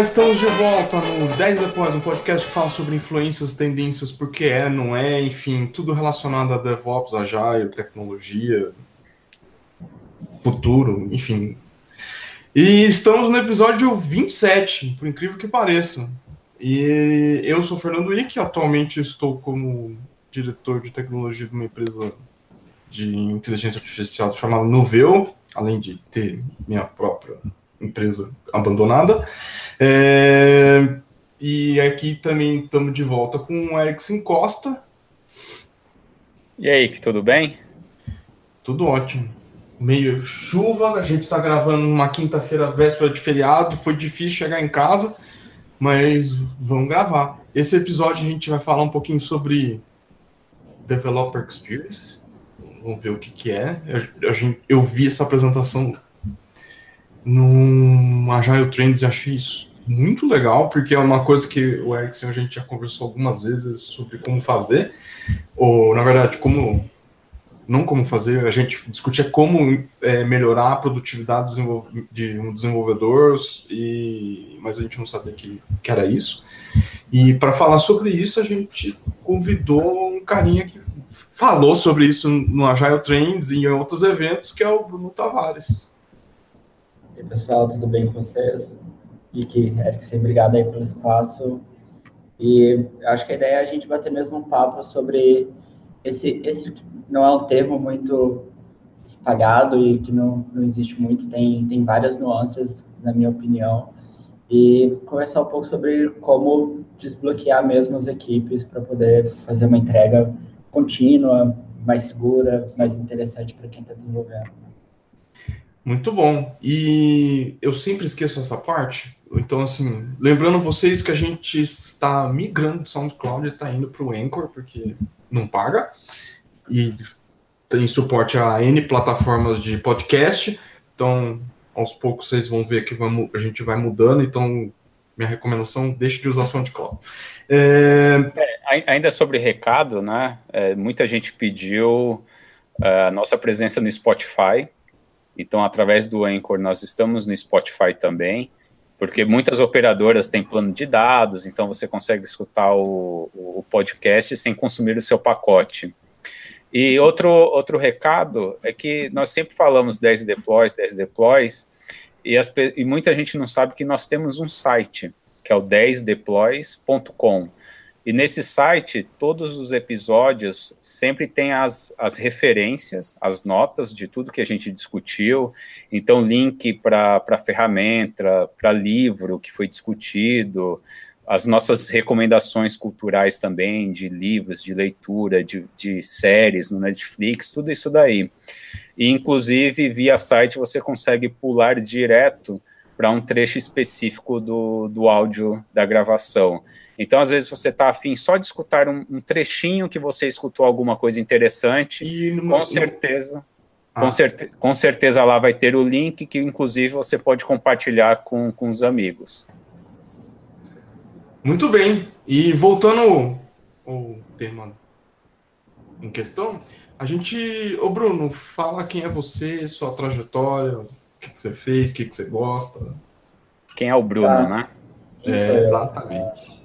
Estamos de volta no 10 Depois, um podcast que fala sobre influências, tendências, porque é, não é, enfim, tudo relacionado a DevOps, Agile, tecnologia, futuro, enfim. E estamos no episódio 27, por incrível que pareça. E eu sou Fernando Ick, atualmente estou como diretor de tecnologia de uma empresa de inteligência artificial chamada Noveu, além de ter minha própria empresa abandonada. É, e aqui também estamos de volta com o Erickson Costa. E aí, que tudo bem? Tudo ótimo. Meio chuva, a gente está gravando uma quinta-feira véspera de feriado, foi difícil chegar em casa, mas vamos gravar. Esse episódio a gente vai falar um pouquinho sobre Developer Experience. Vamos ver o que, que é. Eu, eu, eu vi essa apresentação no Agile Trends e achei isso muito legal, porque é uma coisa que o Erickson a gente já conversou algumas vezes sobre como fazer, ou na verdade, como não como fazer, a gente discutia como é, melhorar a produtividade de um desenvolvedor, e, mas a gente não sabia que, que era isso. E para falar sobre isso, a gente convidou um carinha que falou sobre isso no Agile Trends e em outros eventos, que é o Bruno Tavares. E aí, pessoal, tudo bem com vocês? E que, Eric, obrigado aí pelo espaço. E acho que a ideia é a gente bater mesmo um papo sobre esse, esse não é um termo muito espalhado e que não, não existe muito, tem, tem várias nuances, na minha opinião, e conversar um pouco sobre como desbloquear mesmo as equipes para poder fazer uma entrega contínua, mais segura, mais interessante para quem está desenvolvendo. Muito bom. E eu sempre esqueço essa parte. Então, assim, lembrando vocês que a gente está migrando do SoundCloud e está indo para o Anchor, porque não paga. E tem suporte a N plataformas de podcast. Então, aos poucos vocês vão ver que vamos, a gente vai mudando. Então, minha recomendação, deixe de usar SoundCloud. É... É, ainda sobre recado, né? É, muita gente pediu é, a nossa presença no Spotify. Então, através do Anchor, nós estamos no Spotify também, porque muitas operadoras têm plano de dados, então você consegue escutar o, o podcast sem consumir o seu pacote. E outro, outro recado é que nós sempre falamos 10 deploys, 10 deploys, e, as, e muita gente não sabe que nós temos um site, que é o 10deploys.com. E nesse site, todos os episódios sempre tem as, as referências, as notas de tudo que a gente discutiu. Então, link para ferramenta, para livro que foi discutido, as nossas recomendações culturais também, de livros, de leitura, de, de séries no Netflix, tudo isso daí. E, inclusive, via site você consegue pular direto para um trecho específico do, do áudio da gravação. Então, às vezes, você está afim só de escutar um, um, trechinho que você escutou alguma coisa interessante, e numa, com certeza. Ah. Com, certe com certeza lá vai ter o link que, inclusive, você pode compartilhar com, com os amigos. Muito bem. E voltando ao tema em questão, a gente. Ô Bruno, fala quem é você, sua trajetória, o que, que você fez, o que, que você gosta. Quem é o Bruno, tá. né? É, exatamente.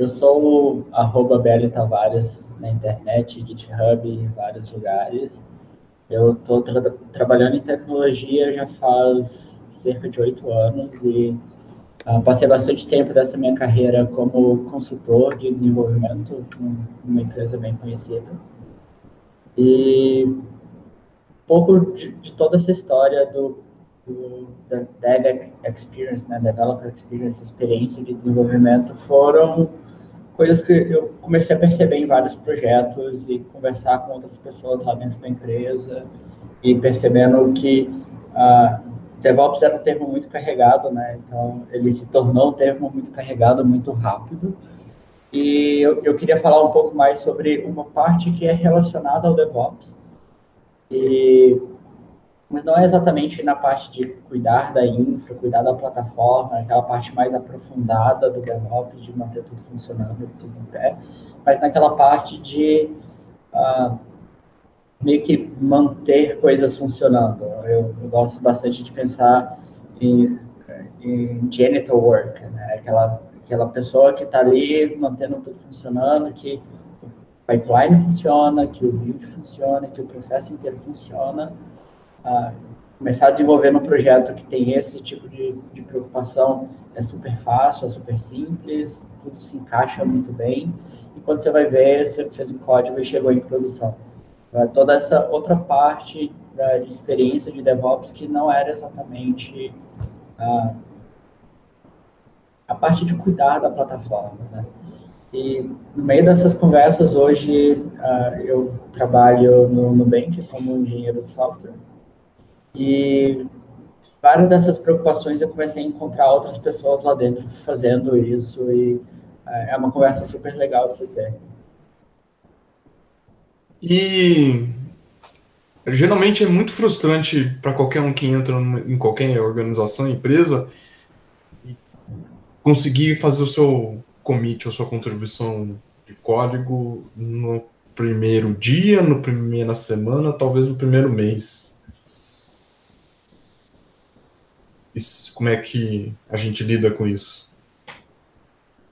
Eu sou o arroba BL Tavares na internet, GitHub, em vários lugares. Eu estou tra trabalhando em tecnologia já faz cerca de oito anos e uh, passei bastante tempo dessa minha carreira como consultor de desenvolvimento numa empresa bem conhecida. E um pouco de, de toda essa história do, do da Dev Experience, né, Developer Experience, experiência de desenvolvimento, foram coisas que eu comecei a perceber em vários projetos e conversar com outras pessoas lá dentro da empresa e percebendo que uh, DevOps era um termo muito carregado, né? Então, ele se tornou um termo muito carregado, muito rápido. E eu, eu queria falar um pouco mais sobre uma parte que é relacionada ao DevOps. E mas não é exatamente na parte de cuidar da infra, cuidar da plataforma, aquela parte mais aprofundada do DevOps, de manter tudo funcionando, tudo em pé, mas naquela parte de uh, meio que manter coisas funcionando. Eu, eu, gosto bastante de pensar em em work, né? Aquela, aquela pessoa que está ali mantendo tudo funcionando, que o pipeline funciona, que o build funciona, que o processo inteiro funciona. Começar a desenvolver um projeto que tem esse tipo de, de preocupação é super fácil, é super simples, tudo se encaixa muito bem. E quando você vai ver, você fez um código e chegou em produção. Toda essa outra parte da experiência de DevOps que não era exatamente a, parte de cuidar da plataforma. Né? E no meio dessas conversas, hoje eu trabalho no Nubank como engenheiro de software. E várias dessas preocupações eu comecei a encontrar outras pessoas lá dentro fazendo isso e uh, é uma conversa super legal de se ter. E geralmente é muito frustrante para qualquer um que entra em qualquer organização, empresa, conseguir fazer o seu commit ou sua contribuição de código no primeiro dia, no primeira semana, talvez no primeiro mês. Como é que a gente lida com isso?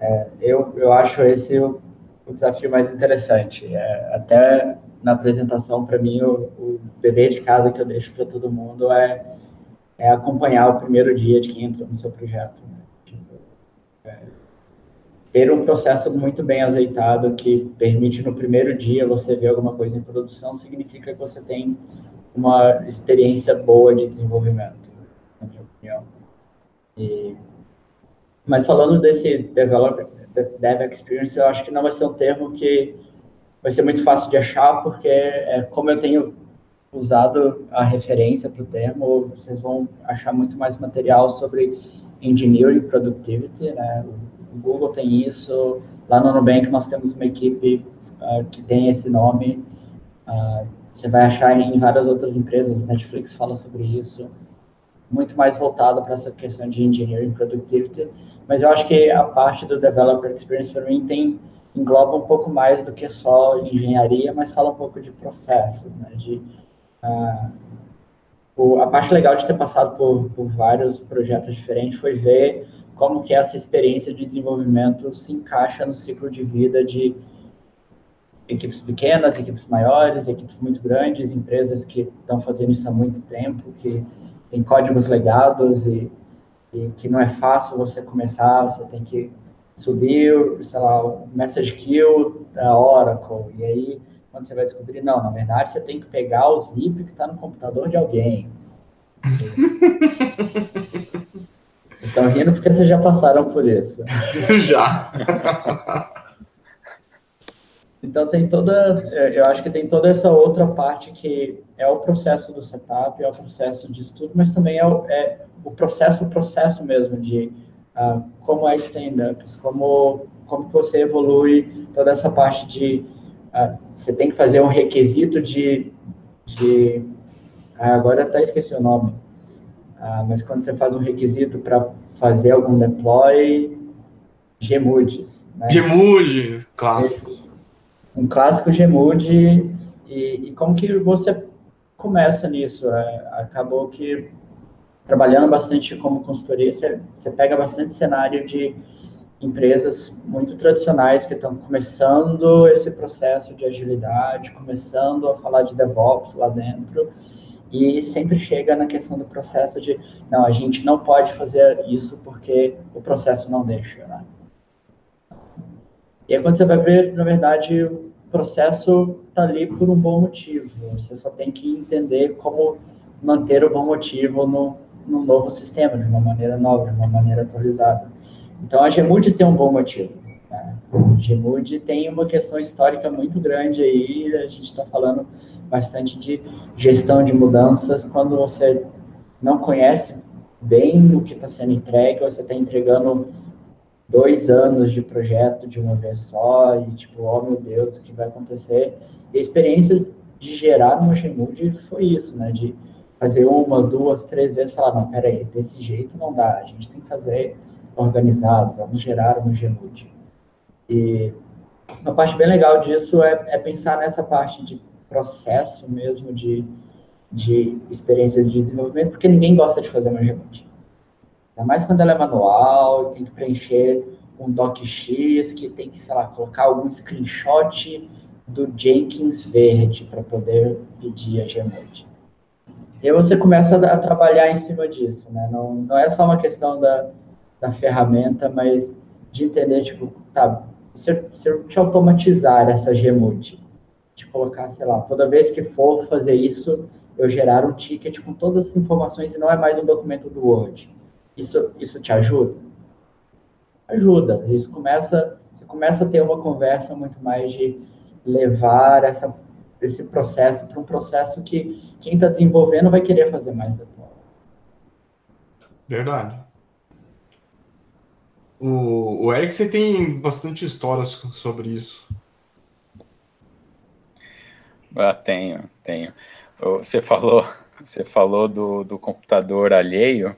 É, eu, eu acho esse o, o desafio mais interessante. É, até na apresentação, para mim, o, o de casa que eu deixo para todo mundo é, é acompanhar o primeiro dia de quem entra no seu projeto. Né? Tipo, é, ter um processo muito bem azeitado que permite no primeiro dia você ver alguma coisa em produção significa que você tem uma experiência boa de desenvolvimento, opinião. E, mas falando desse developer, dev experience, eu acho que não vai ser um termo que vai ser muito fácil de achar, porque é, como eu tenho usado a referência para o termo, vocês vão achar muito mais material sobre engineering productivity, né? O Google tem isso, lá no Nubank nós temos uma equipe uh, que tem esse nome, uh, você vai achar em várias outras empresas, Netflix fala sobre isso, muito mais voltado para essa questão de engineering productivity, mas eu acho que a parte do developer experience para mim tem engloba um pouco mais do que só engenharia, mas fala um pouco de processos, né? De, uh, o, a parte legal de ter passado por, por, vários projetos diferentes foi ver como que essa experiência de desenvolvimento se encaixa no ciclo de vida de equipes pequenas, equipes maiores, equipes muito grandes, empresas que estão fazendo isso há muito tempo, que tem códigos legados e, e que não é fácil você começar, você tem que subiu, sei lá, o message queue da Oracle, e aí quando você vai descobrir, não, na verdade você tem que pegar o zip que está no computador de alguém. Estão rindo porque vocês já passaram por isso. Já. Então tem toda, eu acho que tem toda essa outra parte que é o processo do setup, é o processo de estudo, mas também é o, é o processo, o processo mesmo de uh, como é stand-ups, como, como você evolui toda essa parte de... Uh, você tem que fazer um requisito de... de ah, agora até esqueci o nome. Uh, mas quando você faz um requisito para fazer algum deploy, Gmudes. Né? Gmude, clássico. Um clássico Gmude. E, e como que você começa nisso? É, acabou que trabalhando bastante como consultoria, você, você pega bastante cenário de empresas muito tradicionais que estão começando esse processo de agilidade, começando a falar de DevOps lá dentro, e sempre chega na questão do processo de, não, a gente não pode fazer isso porque o processo não deixa, né? E aí quando você vai ver, na verdade, processo está ali por um bom motivo, você só tem que entender como manter o bom motivo no, num novo sistema, de uma maneira nova, de uma maneira atualizada. Então, a Gemude tem um bom motivo. Né? A Gemude tem uma questão histórica muito grande aí, a gente está falando bastante de gestão de mudanças, quando você não conhece bem o que está sendo entregue, você está entregando dois anos de projeto de uma vez só, e tipo, oh meu Deus, o que vai acontecer? E a experiência de gerar uma Gemude foi isso, né? De fazer uma, duas, três vezes, falar, não, peraí, desse jeito não dá, a gente tem que fazer organizado, vamos gerar um Gmood. E uma parte bem legal disso é, é, pensar nessa parte de processo mesmo, de, de experiência de desenvolvimento, porque ninguém gosta de fazer um Gmood. Ainda mais quando ela é manual, tem que preencher um docx, que tem que, sei lá, colocar algum screenshot do Jenkins verde para poder pedir a Gmod. E aí você começa a, trabalhar em cima disso, né? Não, não é só uma questão da, da ferramenta, mas de entender, tipo, tá, se eu, se eu te automatizar essa Gmod, de colocar, sei lá, toda vez que for fazer isso, eu gerar um ticket com todas as informações e não é mais um documento do Word. Isso, isso te ajuda? Ajuda. Isso começa, você começa a ter uma conversa muito mais de levar essa, esse processo para um processo que quem está desenvolvendo vai querer fazer mais depois. Verdade. O, o Eric, você tem bastante histórias sobre isso. Ah, tenho, tenho. Você falou, você falou do, do computador alheio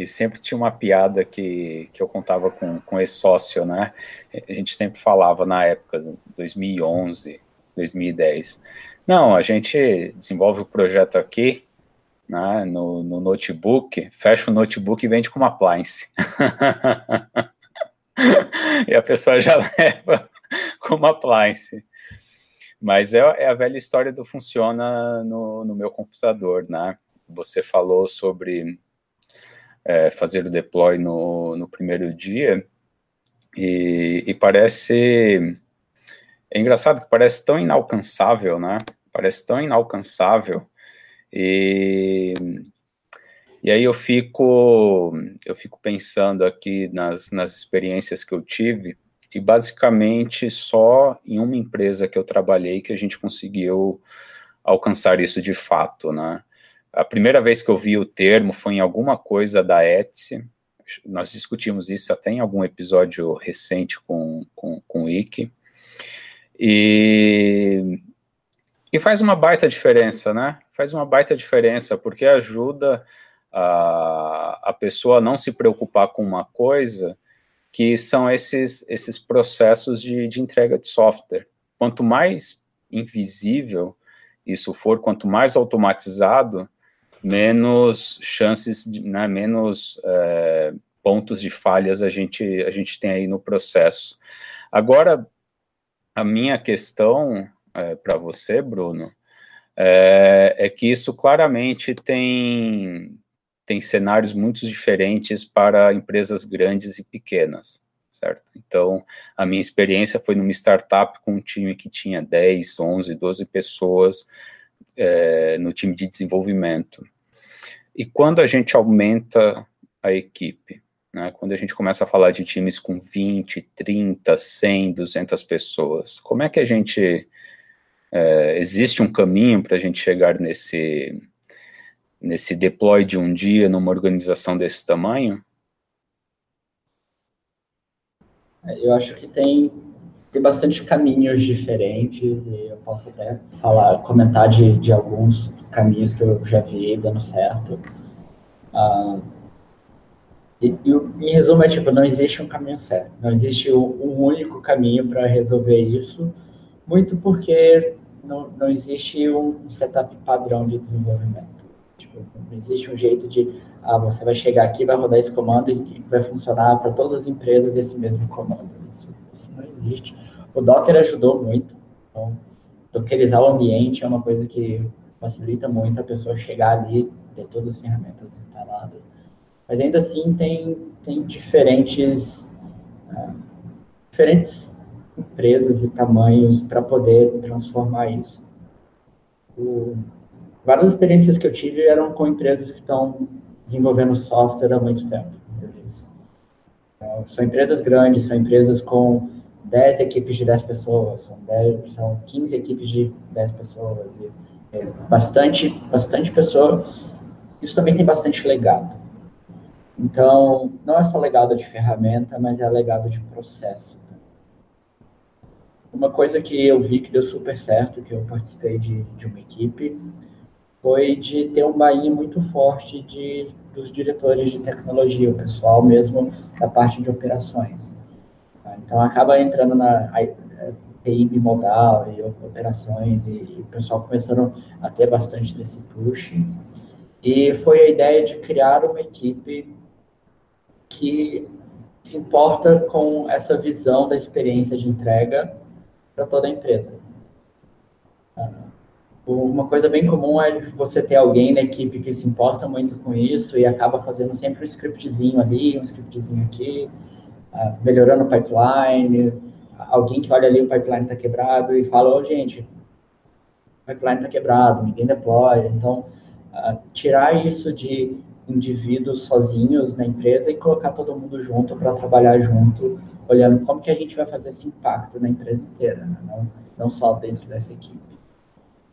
e sempre tinha uma piada que, que eu contava com, com esse sócio, né? A gente sempre falava na época, 2011, 2010. Não, a gente desenvolve o projeto aqui, né, no, no notebook, fecha o notebook e vende como appliance. e a pessoa já leva como appliance. Mas é, é, a velha história do funciona no, no meu computador, né? Você falou sobre é, fazer o deploy no, no primeiro dia, e, e, parece. É engraçado que parece tão inalcançável, né? Parece tão inalcançável. E, e aí eu fico, eu fico pensando aqui nas, nas experiências que eu tive, e basicamente só em uma empresa que eu trabalhei que a gente conseguiu alcançar isso de fato, né? A primeira vez que eu vi o termo foi em alguma coisa da Etsy, nós discutimos isso até em algum episódio recente com, com, com o Ike, e, e faz uma baita diferença, né? Faz uma baita diferença, porque ajuda a, a pessoa a não se preocupar com uma coisa que são esses, esses processos de, de entrega de software. Quanto mais invisível isso for, quanto mais automatizado, menos chances, né, menos é, pontos de falhas a gente, a gente tem aí no processo. Agora, a minha questão é, para você, Bruno, é, é, que isso claramente tem, tem cenários muito diferentes para empresas grandes e pequenas, certo? Então, a minha experiência foi numa startup com um time que tinha 10, 11, 12 pessoas é, no time de desenvolvimento. E quando a gente aumenta a equipe, né, quando a gente começa a falar de times com 20, 30, 100, 200 pessoas, como é que a gente. É, existe um caminho para a gente chegar nesse nesse deploy de um dia numa organização desse tamanho? Eu acho que tem, tem bastante caminhos diferentes e eu posso até falar, comentar de, de alguns caminhos que eu já vi dando certo. Ah, e, e, em resumo, é tipo, não existe um caminho certo, não existe um único caminho para resolver isso, muito porque não, não existe um setup padrão de desenvolvimento. Tipo, não existe um jeito de, ah, você vai chegar aqui, vai rodar esse comando e vai funcionar para todas as empresas esse mesmo comando. Isso, isso não existe. O Docker ajudou muito. Então, dockerizar o ambiente é uma coisa que facilita muito a pessoa chegar ali, ter todas as ferramentas instaladas. Mas ainda assim tem, tem diferentes, uh, diferentes empresas e tamanhos para poder transformar isso. O, várias experiências que eu tive eram com empresas que estão desenvolvendo software há muito tempo. Então, são empresas grandes, são empresas com 10 equipes de 10 pessoas, são, 10, são 15 equipes de 10 pessoas, e, é, bastante, bastante pessoa. Isso também tem bastante legado. Então, não é só legado de ferramenta, mas é legado de processo. Uma coisa que eu vi que deu super certo, que eu participei de, de uma equipe, foi de ter um bainho muito forte de, dos diretores de tecnologia, o pessoal mesmo da parte de operações. Então, acaba entrando na TI bimodal e operações, e, o pessoal começaram a ter bastante desse push. E foi a ideia de criar uma equipe que se importa com essa visão da experiência de entrega para toda a empresa. Uma coisa bem comum é você ter alguém na equipe que se importa muito com isso e acaba fazendo sempre um scriptzinho ali, um scriptzinho aqui, uh, melhorando o pipeline, alguém que olha ali o pipeline está quebrado e fala, oh, gente, o pipeline está quebrado, ninguém deploy. Então, uh, tirar isso de indivíduos sozinhos na empresa e colocar todo mundo junto para trabalhar junto, olhando como que a gente vai fazer esse impacto na empresa inteira, né? não, não só dentro dessa equipe.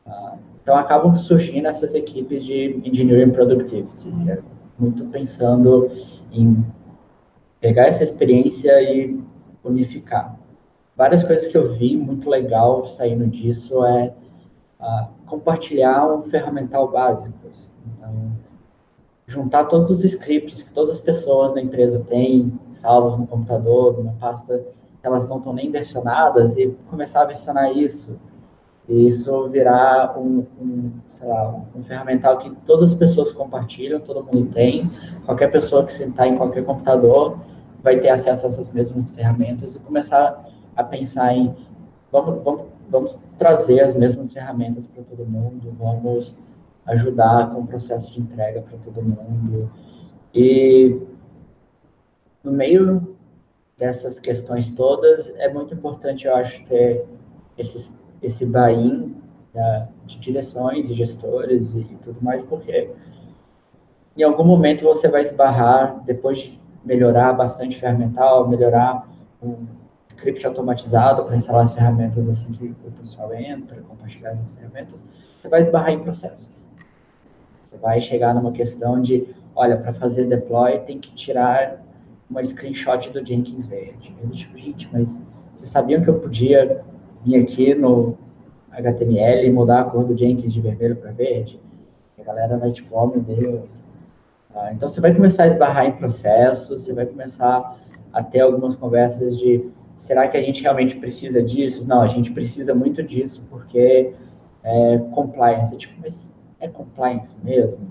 Uh, então, acabam surgindo essas equipes de Engineering Productivity, é muito pensando em pegar essa experiência e unificar. Várias coisas que eu vi muito legal saindo disso é uh, compartilhar um ferramental básico. Então, juntar todos os scripts que todas as pessoas na empresa têm salvos no computador, numa pasta elas não estão nem versionadas e começar a versionar isso e isso virar um, um, lá, um ferramental que todas as pessoas compartilham, todo mundo tem, qualquer pessoa que sentar em qualquer computador vai ter acesso a essas mesmas ferramentas e começar a pensar em vamos, vamos, vamos trazer as mesmas ferramentas para todo mundo, vamos ajudar com o processo de entrega para todo mundo. E no meio dessas questões todas, é muito importante, eu acho, ter esses esse buy-in de direções e gestores e, e tudo mais, porque em algum momento você vai esbarrar, depois de melhorar bastante ferramental, melhorar um script automatizado para instalar as ferramentas assim que o pessoal entra, compartilhar essas ferramentas, você vai esbarrar em processos. Você vai chegar numa questão de, olha, para fazer deploy tem que tirar uma screenshot do Jenkins verde. Eu digo, gente, mas vocês sabiam que eu podia vir aqui no HTML e mudar a cor do Jenkins de vermelho para verde, a galera vai tipo, oh meu Deus. Ah, então você vai começar a esbarrar em processos, você vai começar a ter algumas conversas de será que a gente realmente precisa disso? Não, a gente precisa muito disso porque é compliance. Tipo, mas é compliance mesmo?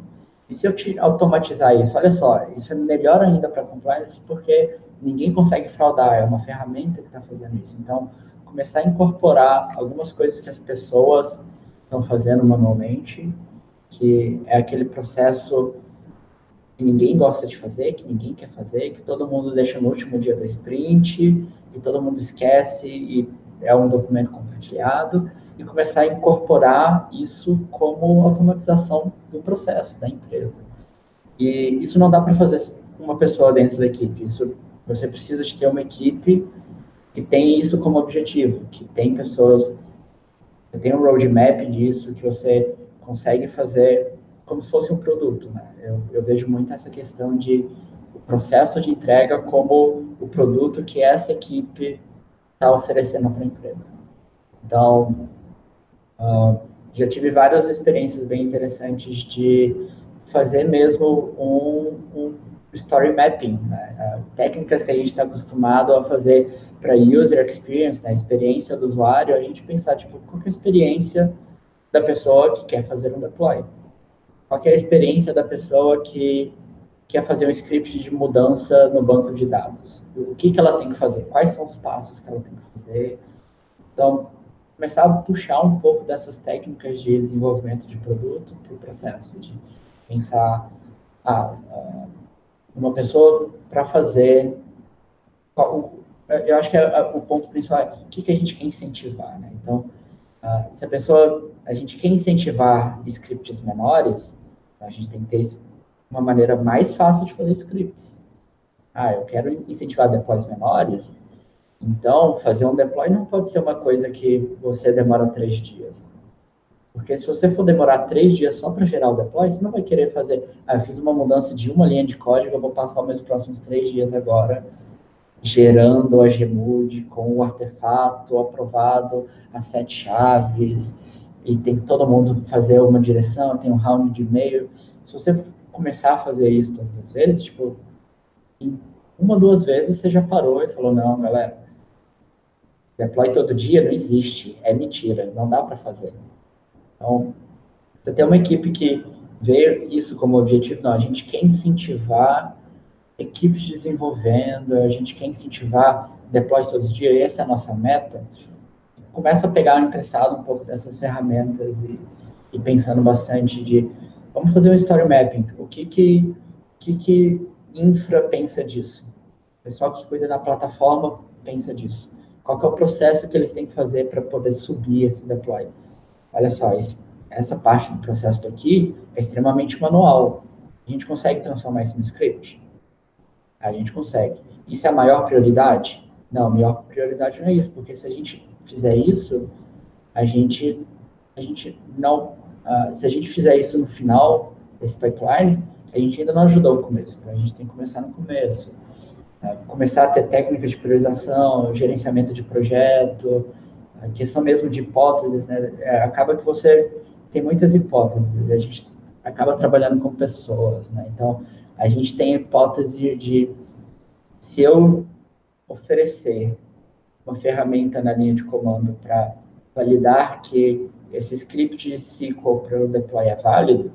E se eu te automatizar isso? Olha só, isso é melhor ainda para compliance porque ninguém consegue fraudar, é uma ferramenta que está fazendo isso. Então, começar a incorporar algumas coisas que as pessoas estão fazendo manualmente, que é aquele processo ninguém gosta de fazer, que ninguém quer fazer, que todo mundo deixa no último dia do sprint, e todo mundo esquece, e é um documento compartilhado, e começar a incorporar isso como automatização do processo da empresa. E isso não dá para fazer uma pessoa dentro da equipe, isso você precisa de ter uma equipe que tem isso como objetivo, que tem pessoas, que tem um roadmap disso, que você consegue fazer como se fosse um produto. Né? Eu, eu vejo muito essa questão de o processo de entrega como o produto que essa equipe está oferecendo para a empresa. Então, uh, já tive várias experiências bem interessantes de fazer mesmo um, um story mapping, né? técnicas que a gente está acostumado a fazer para user experience, né? experiência do usuário, a gente pensar, tipo, qual é a experiência da pessoa que quer fazer um deploy? Qual é a experiência da pessoa que quer fazer um script de mudança no banco de dados? O que, que ela tem que fazer? Quais são os passos que ela tem que fazer? Então, começar a puxar um pouco dessas técnicas de desenvolvimento de produto para o processo, de pensar, ah, ah uma pessoa para fazer. Eu acho que o ponto principal é o que, que a gente quer incentivar, né? Então, se a pessoa, a gente quer incentivar scripts menores, a gente tem que ter uma maneira mais fácil de fazer scripts. Ah, eu quero incentivar deploys menores, então fazer um deploy não pode ser uma coisa que você demora três dias. Porque se você for demorar três dias só para gerar o deploy, você não vai querer fazer, ah, eu fiz uma mudança de uma linha de código, eu vou passar meus próximos três dias agora gerando a Gmood com o artefato aprovado, as sete chaves, e tem que todo mundo fazer uma direção, tem um round de e-mail. Se você começar a fazer isso todas as vezes, tipo, uma, duas vezes você já parou e falou, não, galera, deploy todo dia não existe, é mentira, não dá para fazer. Então, você tem uma equipe que vê isso como objetivo, não, a gente quer incentivar equipes desenvolvendo, a gente quer incentivar deploy todos os dias, essa é a nossa meta, começa a pegar emprestado um pouco dessas ferramentas e, e pensando bastante de vamos fazer um story mapping, o que que, que, que infra pensa disso? O pessoal que cuida da plataforma pensa disso. Qual é o processo que eles têm que fazer para poder subir esse deploy? Olha só, esse, essa parte do processo daqui é extremamente manual. A gente consegue transformar isso no script? A gente consegue. Isso é a maior prioridade? Não, a maior prioridade não é isso, porque se a gente fizer isso, a gente, a gente não, uh, se a gente fizer isso no final desse pipeline, a gente ainda não ajudou o começo. Então a gente tem que começar no começo, uh, começar a ter técnicas de priorização, gerenciamento de projeto, a questão mesmo de hipóteses, né? É, acaba que você tem muitas hipóteses. A gente acaba trabalhando com pessoas, né? Então a gente tem a hipótese de se eu oferecer uma ferramenta na linha de comando para validar que esse script de SQL para o deploy é válido,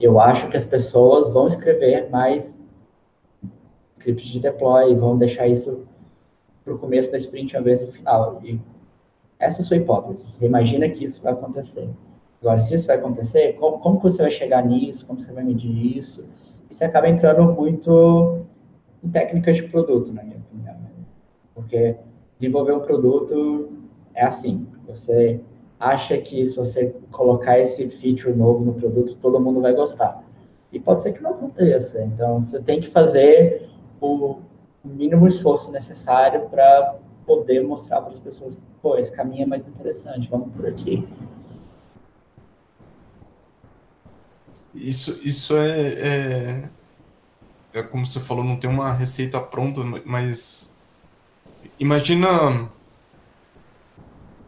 eu acho que as pessoas vão escrever mais scripts de deploy, vão deixar isso para o começo da sprint ao invés do final. E essa é a sua hipótese. Você imagina que isso vai acontecer. Agora, se isso vai acontecer, como, como você vai chegar nisso? Como você vai medir isso? E você acaba entrando muito em técnicas de produto, na minha opinião. Porque desenvolver um produto é assim, você acha que se você colocar esse feature novo no produto, todo mundo vai gostar. E pode ser que não aconteça. Então, você tem que fazer o mínimo esforço necessário para poder mostrar para as pessoas, pô, esse caminho é mais interessante, vamos por aqui. Isso, isso é, é, é como você falou, não tem uma receita pronta, mas imagina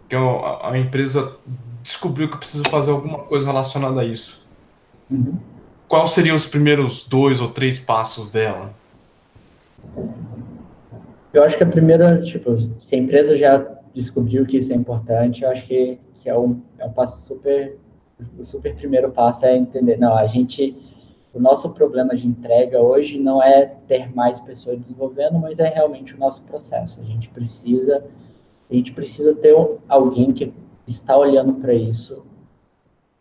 que a, a empresa descobriu que precisa fazer alguma coisa relacionada a isso. Uhum. Qual seriam os primeiros dois ou três passos dela? Eu acho que a primeira, tipo, se a empresa já descobriu que isso é importante, eu acho que, que é, um, é um passo super, o super primeiro passo é entender, não, a gente o nosso problema de entrega hoje não é ter mais pessoas desenvolvendo, mas é realmente o nosso processo. A gente precisa, a gente precisa ter alguém que está olhando para isso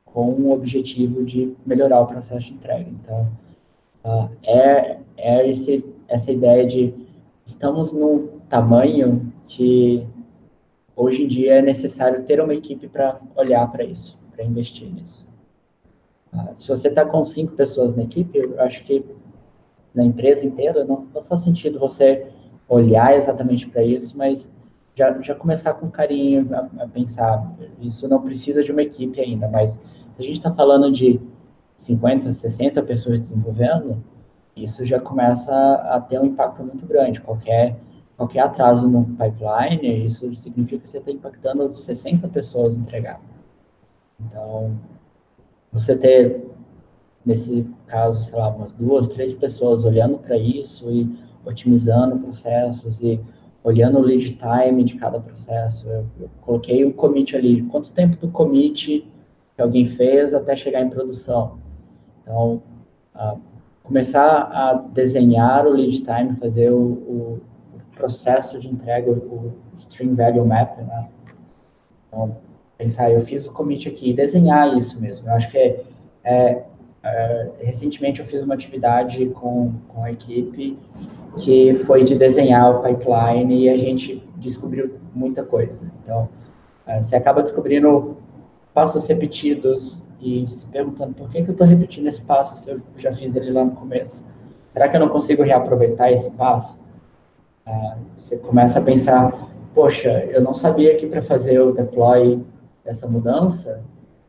com o objetivo de melhorar o processo de entrega. Então, uh, é, é esse, essa ideia de estamos num tamanho que hoje em dia é necessário ter uma equipe para olhar para isso, para investir nisso. Ah, se você está com cinco pessoas na equipe, eu acho que na empresa inteira não, não faz sentido você olhar exatamente para isso, mas já, já começar com carinho a, a, pensar. Isso não precisa de uma equipe ainda, mas se a gente está falando de 50, 60 pessoas desenvolvendo, isso já começa a, ter um impacto muito grande. Qualquer, qualquer atraso no pipeline, isso significa que você está impactando 60 pessoas entregar. Então, você ter, nesse caso, sei lá, umas duas, três pessoas olhando para isso e otimizando processos e olhando o lead time de cada processo. Eu, eu coloquei o commit ali, quanto tempo do commit que alguém fez até chegar em produção. Então, começar a desenhar o lead time, fazer o, o, processo de entrega, o Stream Value Map, né? Então, pensar, eu fiz o commit aqui, desenhar isso mesmo. Eu acho que é, é, é, recentemente eu fiz uma atividade com, com a equipe que foi de desenhar o pipeline e a gente descobriu muita coisa. Então, é, você acaba descobrindo passos repetidos e se perguntando por que, que eu estou repetindo esse passo se eu já fiz ele lá no começo. Será que eu não consigo reaproveitar esse passo? É, você começa a pensar, poxa, eu não sabia que para fazer o deploy essa mudança,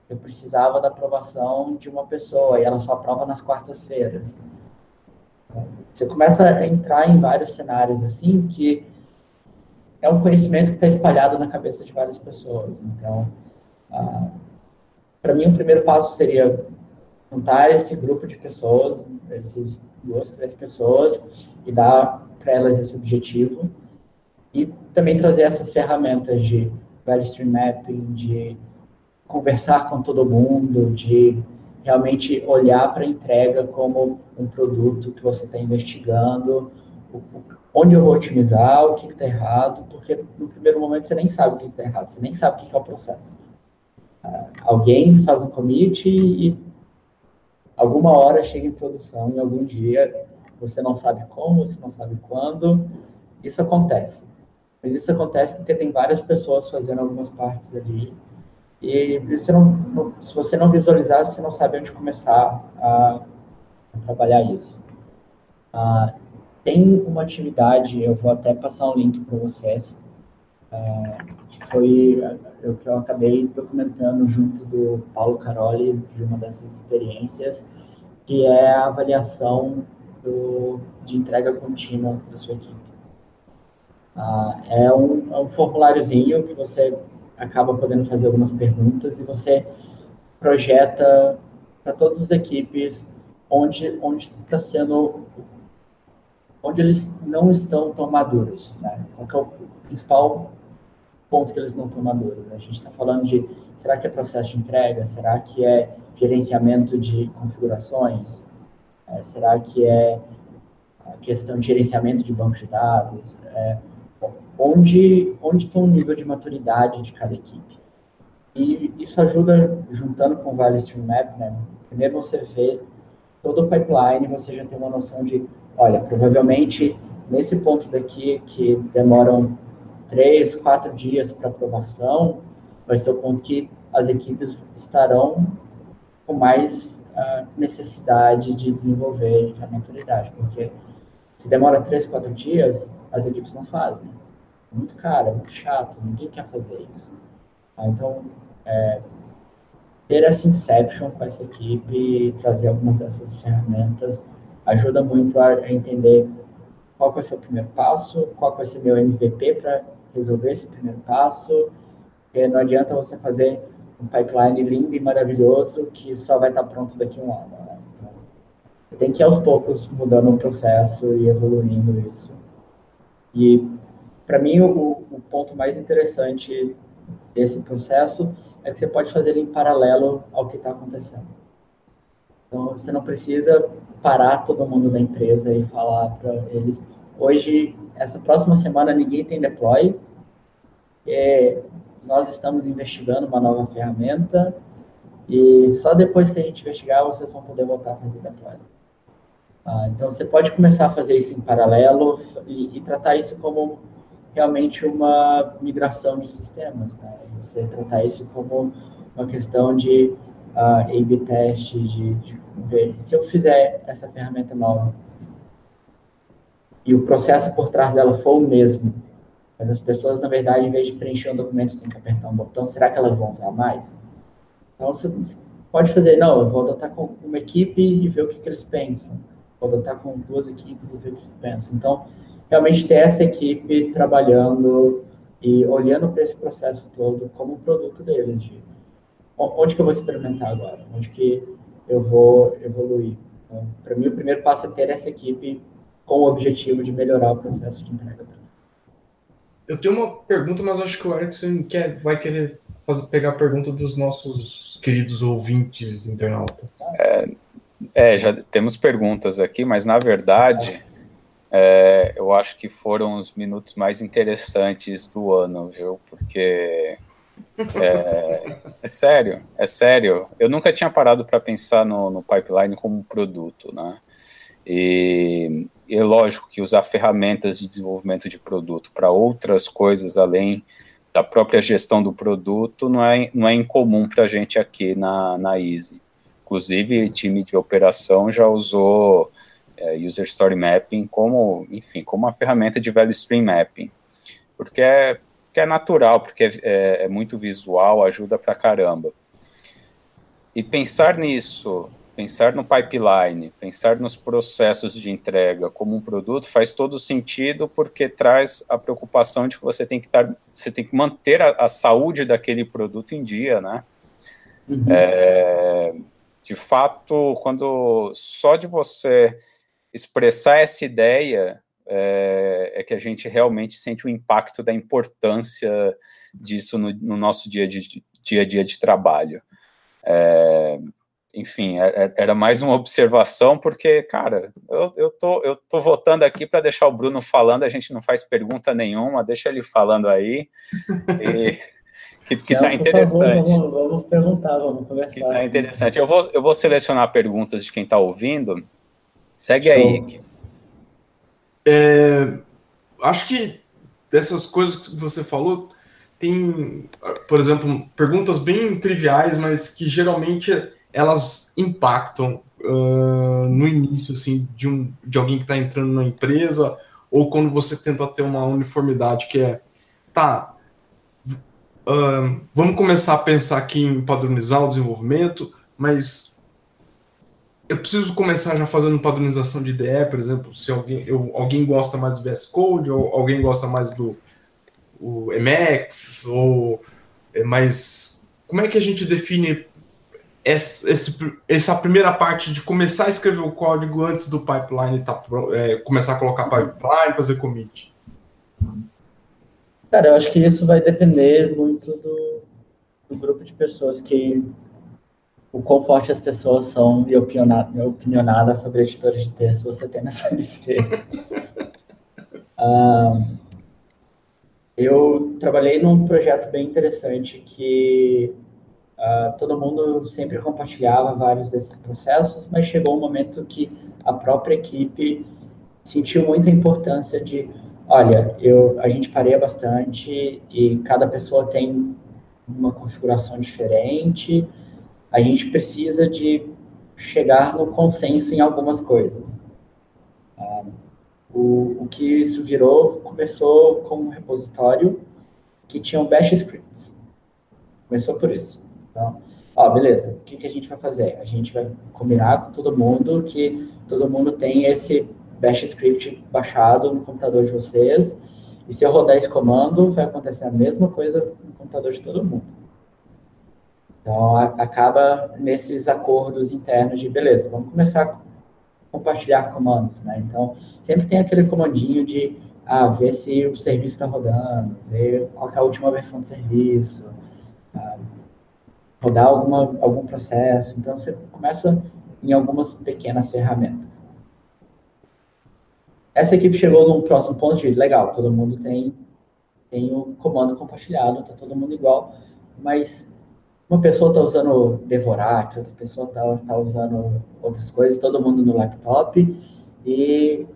eu precisava da aprovação de uma pessoa e ela só aprova nas quartas-feiras. Você começa a entrar em vários cenários assim que é um conhecimento que está espalhado na cabeça de várias pessoas. Então, ah, para mim, o primeiro passo seria juntar esse grupo de pessoas, esses duas, três pessoas, e dar para elas esse objetivo. E também trazer essas ferramentas de value stream mapping, de conversar com todo mundo, de realmente olhar para a entrega como um produto que você está investigando, onde otimizar, o que está errado, porque no primeiro momento você nem sabe o que está errado, você nem sabe o que é o processo. Uh, alguém faz um commit e alguma hora chega em produção, em algum dia, você não sabe como, você não sabe quando, isso acontece. Mas isso acontece porque tem várias pessoas fazendo algumas partes ali, e você não, se você não visualizar, você não sabe onde começar a, a trabalhar isso. Ah, tem uma atividade, eu vou até passar um link para vocês, é, que foi o que eu acabei documentando junto do Paulo Caroli, de uma dessas experiências, que é a avaliação do, de entrega contínua da sua equipe. Ah, é, um, é um formuláriozinho que você acaba podendo fazer algumas perguntas e você projeta para todas as equipes onde onde está sendo onde eles não estão tão maduros, né? Qual é o principal ponto que eles não estão maduros? A gente está falando de será que é processo de entrega? Será que é gerenciamento de configurações? É, será que é a questão de gerenciamento de banco de dados? É, onde onde está o nível de maturidade de cada equipe? E isso ajuda, juntando com o Value Stream Map, né? Primeiro você vê todo o pipeline, você já tem uma noção de olha, provavelmente nesse ponto daqui que demoram três, quatro dias para aprovação, vai ser o ponto que as equipes estarão com mais uh, necessidade de desenvolver a maturidade, porque se demora três, quatro dias, as equipes não fazem. É muito caro, é muito chato, ninguém quer fazer isso. Ah, então, é, ter essa inception com essa equipe, trazer algumas dessas ferramentas ajuda muito a, entender qual vai ser o primeiro passo, qual vai ser meu MVP para resolver esse primeiro passo. E não adianta você fazer um pipeline lindo e maravilhoso que só vai estar pronto daqui a um ano. Tem que ir aos poucos mudando o processo e evoluindo isso. E para mim o, o, ponto mais interessante desse processo é que você pode fazer ele em paralelo ao que está acontecendo. Então você não precisa parar todo mundo da empresa e falar para eles: hoje, essa próxima semana, ninguém tem deploy, é, nós estamos investigando uma nova ferramenta e só depois que a gente investigar vocês vão poder voltar a fazer deploy. Ah, então você pode começar a fazer isso em paralelo e, e, tratar isso como realmente uma migração de sistemas. Né? Você tratar isso como uma questão de uh, A/B teste, de, de ver se eu fizer essa ferramenta nova e o processo por trás dela for o mesmo, mas as pessoas, na verdade, em vez de preencher um documento, têm que apertar um botão, será que elas vão usar mais? Então, você pode fazer, não, eu vou adotar com uma equipe e ver o que, que eles pensam. Vou adotar com duas equipes e ver o que, pensam. Então, realmente ter essa equipe trabalhando e olhando para esse processo todo como um produto deles, de onde que eu vou experimentar agora, onde que eu vou evoluir. Então, para mim, o primeiro passo é ter essa equipe com o objetivo de melhorar o processo de entrega. Eu tenho uma pergunta, mas acho que o Erickson quer, vai querer fazer, pegar a pergunta dos nossos queridos ouvintes internautas. É, é já temos perguntas aqui, mas na verdade, é, eu acho que foram os minutos mais interessantes do ano, viu? Porque é, é, sério, é sério. Eu nunca tinha parado para pensar no, no, pipeline como produto, né? E, e é lógico que usar ferramentas de desenvolvimento de produto para outras coisas além da própria gestão do produto não é, não é incomum para a gente aqui na, na Easy. Inclusive, time de operação já usou é, User Story Mapping como, enfim, como uma ferramenta de Value Stream Mapping, porque é que é natural, porque é, é, é muito visual, ajuda pra caramba. E pensar nisso, pensar no pipeline, pensar nos processos de entrega como um produto faz todo sentido porque traz a preocupação de que você tem que estar, você tem que manter a, a saúde daquele produto em dia, né? Uhum. É, de fato, quando só de você expressar essa ideia é, é, que a gente realmente sente o impacto da importância disso no, no nosso dia, de, dia a dia de trabalho. É, enfim, é, é, era mais uma observação, porque, cara, eu, eu, tô, eu tô votando aqui para deixar o Bruno falando, a gente não faz pergunta nenhuma, deixa ele falando aí. E, que, que tá interessante. Favor, vamos, vamos, perguntar, vamos conversar. Que tá interessante. Eu vou, eu vou selecionar perguntas de quem está ouvindo. Segue aí. É, acho que dessas coisas que você falou, tem, por exemplo, perguntas bem triviais, mas que geralmente elas impactam uh, no início assim de, um, de alguém que está entrando na empresa ou quando você tenta ter uma uniformidade que é tá vamos começar a pensar aqui em padronizar o desenvolvimento mas eu preciso começar já fazendo padronização de IDE, por exemplo, se alguém, eu, alguém gosta mais do VS Code, ou alguém gosta mais do o Emacs, ou é mais. Como é que a gente define esse, essa primeira parte de começar a escrever o código antes do pipeline tá, é, começar a colocar pipeline, fazer commit? Cara, eu acho que isso vai depender muito do, do grupo de pessoas que o quão forte as pessoas são e opinionadas sobre editores de texto você tem nessa um, eu trabalhei num projeto bem interessante que Uh, todo mundo sempre compartilhava vários desses processos, mas chegou um momento que a própria equipe sentiu muita importância de, olha, eu, a gente pareia bastante e cada pessoa tem uma configuração diferente, a gente precisa de chegar no consenso em algumas coisas. Uh, o, o que isso virou começou com um repositório que tinha um bash scripts. Começou por isso. Então, ó, beleza, o que, que a gente vai fazer? A gente vai combinar com todo mundo que todo mundo tem esse bash script baixado no computador de vocês, e se eu rodar esse comando, vai acontecer a mesma coisa no computador de todo mundo. Então, a, acaba nesses acordos internos de, beleza, vamos começar a compartilhar comandos, né? Então, sempre tem aquele comandinho de, ah, ver se o serviço está rodando, ver qual é a última versão do serviço, ah, rodar alguma, algum processo. Então, você começa em algumas pequenas ferramentas. Essa equipe chegou num próximo ponto de, legal, todo mundo tem, tem o comando compartilhado, está todo mundo igual, mas uma pessoa está usando Devorak, outra pessoa está tá usando outras coisas, todo mundo no laptop, e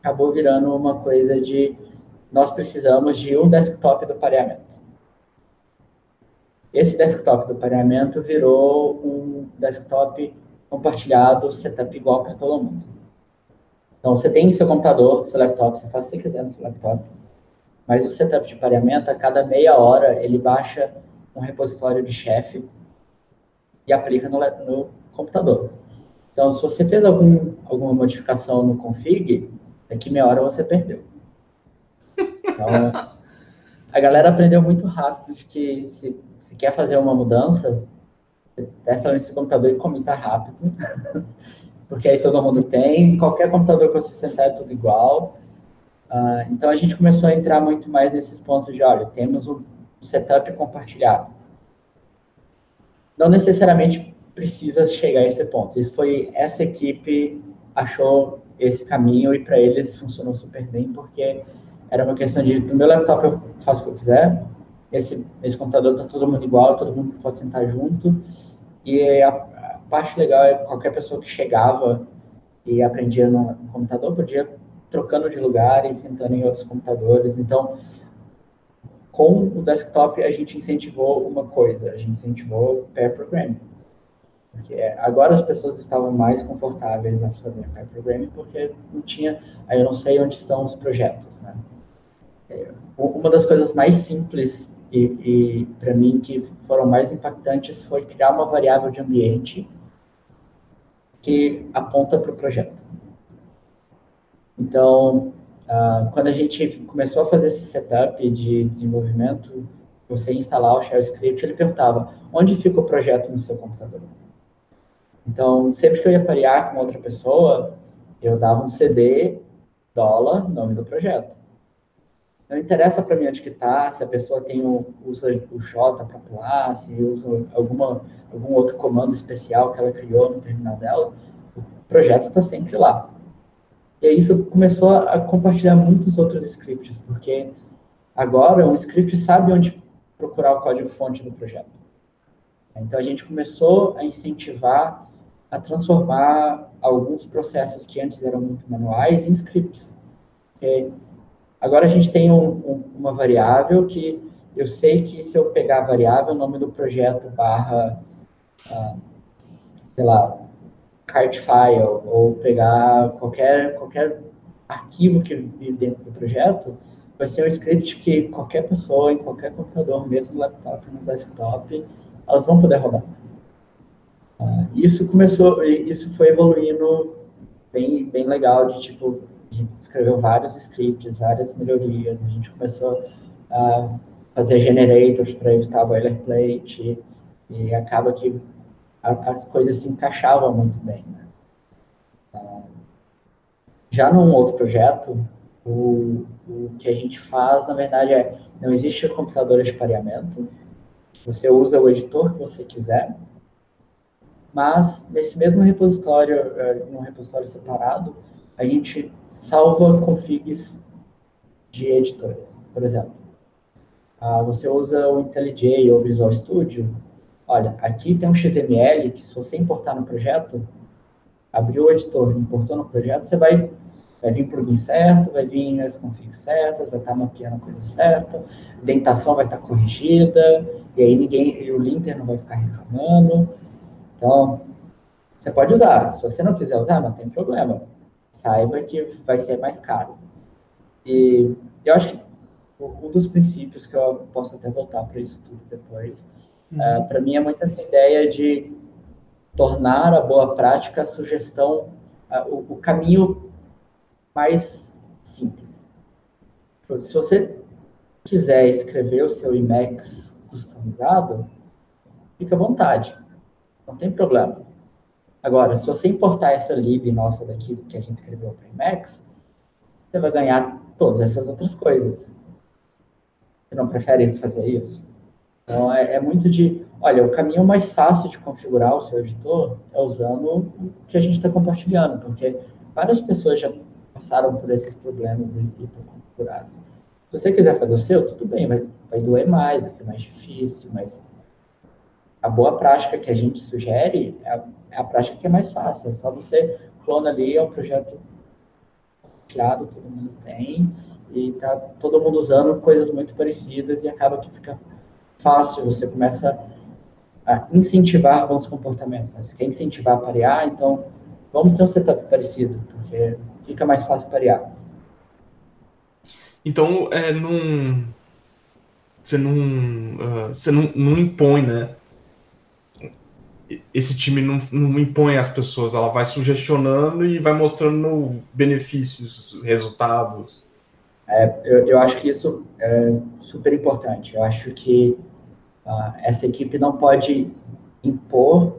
acabou virando uma coisa de nós precisamos de um desktop do pareamento. Esse desktop do pareamento virou um desktop compartilhado, setup igual para todo mundo. Então, você tem seu computador, seu laptop, você faz o que quiser no seu laptop, mas o setup de pareamento, a cada meia hora, ele baixa um repositório de chefe e aplica no, no computador. Então, se você fez algum, alguma modificação no config, daqui meia hora você perdeu. Então, a galera aprendeu muito rápido de que se se quer fazer uma mudança, testa no seu computador e comita rápido, porque aí todo mundo tem, qualquer computador que você sentar é tudo igual. Uh, então a gente começou a entrar muito mais nesses pontos de, olha, temos um setup compartilhado. Não necessariamente precisa chegar a esse ponto. Isso foi essa equipe achou esse caminho e para eles funcionou super bem porque era uma questão de no meu laptop eu faço o que eu quiser, esse, esse computador está todo mundo igual, todo mundo pode sentar junto. E a, parte legal é qualquer pessoa que chegava e aprendia no, computador podia trocando de lugar e sentando em outros computadores. Então, com o desktop, a gente incentivou uma coisa, a gente incentivou pair programming. Porque agora as pessoas estavam mais confortáveis a fazer pair programming porque não tinha, aí eu não sei onde estão os projetos, né? É, uma das coisas mais simples e, e para mim que foram mais impactantes foi criar uma variável de ambiente que aponta para o projeto. Então, uh, quando a gente começou a fazer esse setup de desenvolvimento, você instalar o shell script, ele perguntava onde fica o projeto no seu computador. Então, sempre que eu ia parear com outra pessoa, eu dava um CD, dólar, nome do projeto. Não interessa para mim onde que está, se a pessoa tem o, usa o J para pular, se usa alguma, algum outro comando especial que ela criou no terminal dela, o projeto está sempre lá. E aí isso começou a compartilhar muitos outros scripts, porque agora um script sabe onde procurar o código-fonte do projeto. Então a gente começou a incentivar a transformar alguns processos que antes eram muito manuais em scripts. Porque agora a gente tem um, um, uma variável que eu sei que se eu pegar a variável, o nome do projeto barra, ah, sei lá, cart file, ou pegar qualquer, qualquer arquivo que vive dentro do projeto, vai ser um script que qualquer pessoa, em qualquer computador, mesmo laptop, no desktop, elas vão poder rodar. Uh, isso começou, isso foi evoluindo bem, bem legal, de tipo, gente escreveu vários scripts, várias melhorias, a gente começou a fazer generators para evitar boilerplate, e acaba que as coisas se encaixavam muito bem. Né? Uh, já num outro projeto, o, o que a gente faz, na verdade, é, não existe computadora de pareamento, você usa o editor que você quiser, mas nesse mesmo repositório, eh, num repositório separado, a gente salva configs de editores. Por exemplo, ah, você usa o IntelliJ ou Visual Studio, olha, aqui tem um XML que se você importar no projeto, abriu o editor, importou no projeto, você vai Vai vir o plugin certo, vai vir as configs certas, vai estar mapeando a coisa certa, a dentação vai estar corrigida, e aí ninguém, e o linter não vai ficar reclamando. Então, você pode usar. Se você não quiser usar, não tem problema. Saiba que vai ser mais caro. E eu acho que um dos princípios que eu posso até voltar para isso tudo depois, uhum. uh, para mim é muito essa ideia de tornar a boa prática a sugestão, uh, o, o, caminho mais simples. Se você quiser escrever o seu Emacs customizado, fica à vontade. Não tem problema. Agora, se você importar essa lib nossa daqui, que a gente escreveu para Emacs, você vai ganhar todas essas outras coisas. Você não prefere fazer isso? Então, é, é, muito de, olha, o caminho mais fácil de configurar o seu editor é usando o que a gente está compartilhando, porque várias pessoas já passaram por esses problemas e, estão curados. Se você quiser fazer o seu, tudo bem, vai, vai doer mais, vai ser mais difícil, mas a boa prática que a gente sugere é a, é a prática que é mais fácil. É só você clona ali, é um projeto criado, todo mundo tem, e tá todo mundo usando coisas muito parecidas e acaba que fica fácil, você começa a incentivar bons comportamentos. Né? Você quer incentivar a parear, então vamos ter um setup parecido, porque fica mais fácil parear. Então, é, não, você não, uh, você não, não impõe, né? Esse time não, não impõe as pessoas, ela vai sugestionando e vai mostrando benefícios, resultados. É, eu, eu acho que isso é super importante. Eu acho que uh, essa equipe não pode impor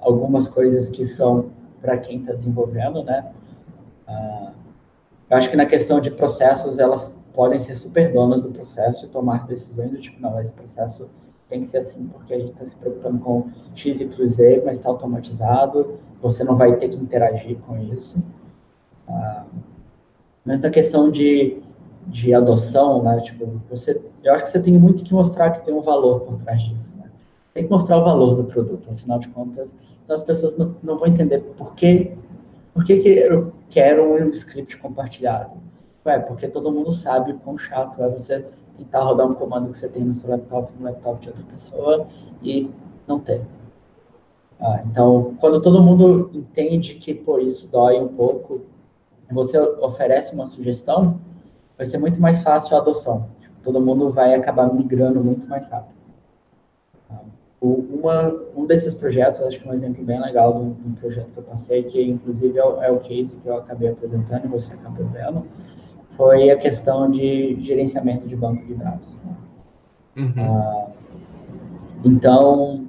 algumas coisas que são para quem está desenvolvendo, né? Uh, eu acho que na questão de processos, elas podem ser super donas do processo e tomar decisões do tipo, não, esse processo tem que ser assim, porque a gente está se preocupando com X, Y, Z, mas está automatizado, você não vai ter que interagir com isso. Uh, mas na questão de, de adoção, né, tipo, você, eu acho que você tem muito que mostrar que tem um valor por trás disso, né? Tem que mostrar o valor do produto, afinal de contas, as pessoas não, não vão entender por que por que, que eu quero um script compartilhado? Ué, porque todo mundo sabe o quão chato é você tentar rodar um comando que você tem no seu laptop, no laptop de outra pessoa, e não ter. Ah, então, quando todo mundo entende que, pô, isso dói um pouco, você oferece uma sugestão, vai ser muito mais fácil a adoção. Tipo, todo mundo vai acabar migrando muito mais rápido. Ah, uma, um desses projetos, acho que um exemplo bem legal de um, projeto que eu passei, que inclusive é o, é o case que eu acabei apresentando e você acabou vendo, foi a questão de gerenciamento de banco de dados. Né? Uhum. Ah, então,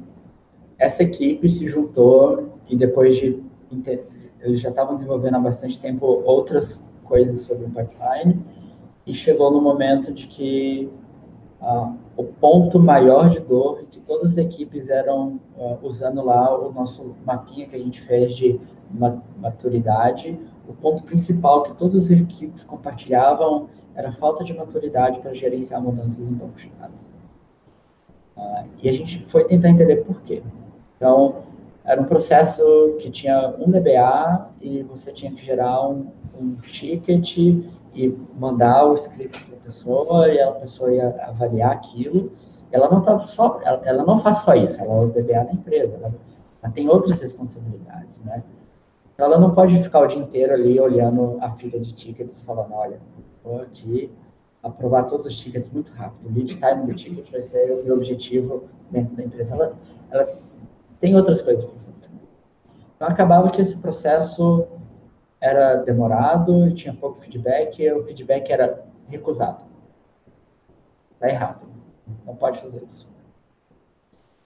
essa equipe se juntou e depois de eles já estavam desenvolvendo há bastante tempo outras coisas sobre o pipeline e chegou no momento de que uh, o ponto maior de dor, que todas as equipes eram uh, usando lá o nosso mapinha que a gente fez de maturidade, o ponto principal que todas as equipes compartilhavam era a falta de maturidade para gerenciar mudanças em bancos de dados. Uh, e a gente foi tentar entender por quê. Então, era um processo que tinha um DBA e você tinha que gerar um, um ticket e mandar o script para a pessoa e a pessoa ia avaliar aquilo. Ela não só, ela, ela não faz só isso, ela é o DBA da empresa, ela, ela tem outras responsabilidades, né? Ela não pode ficar o dia inteiro ali olhando a fila de tickets falando, olha, vou aqui aprovar todos os tickets muito rápido. O lead time do ticket vai ser o meu objetivo dentro da empresa. Ela, ela tem outras coisas para fazer. Então, acabava que esse processo era demorado, tinha pouco feedback, e o feedback era recusado. Está errado. Não pode fazer isso.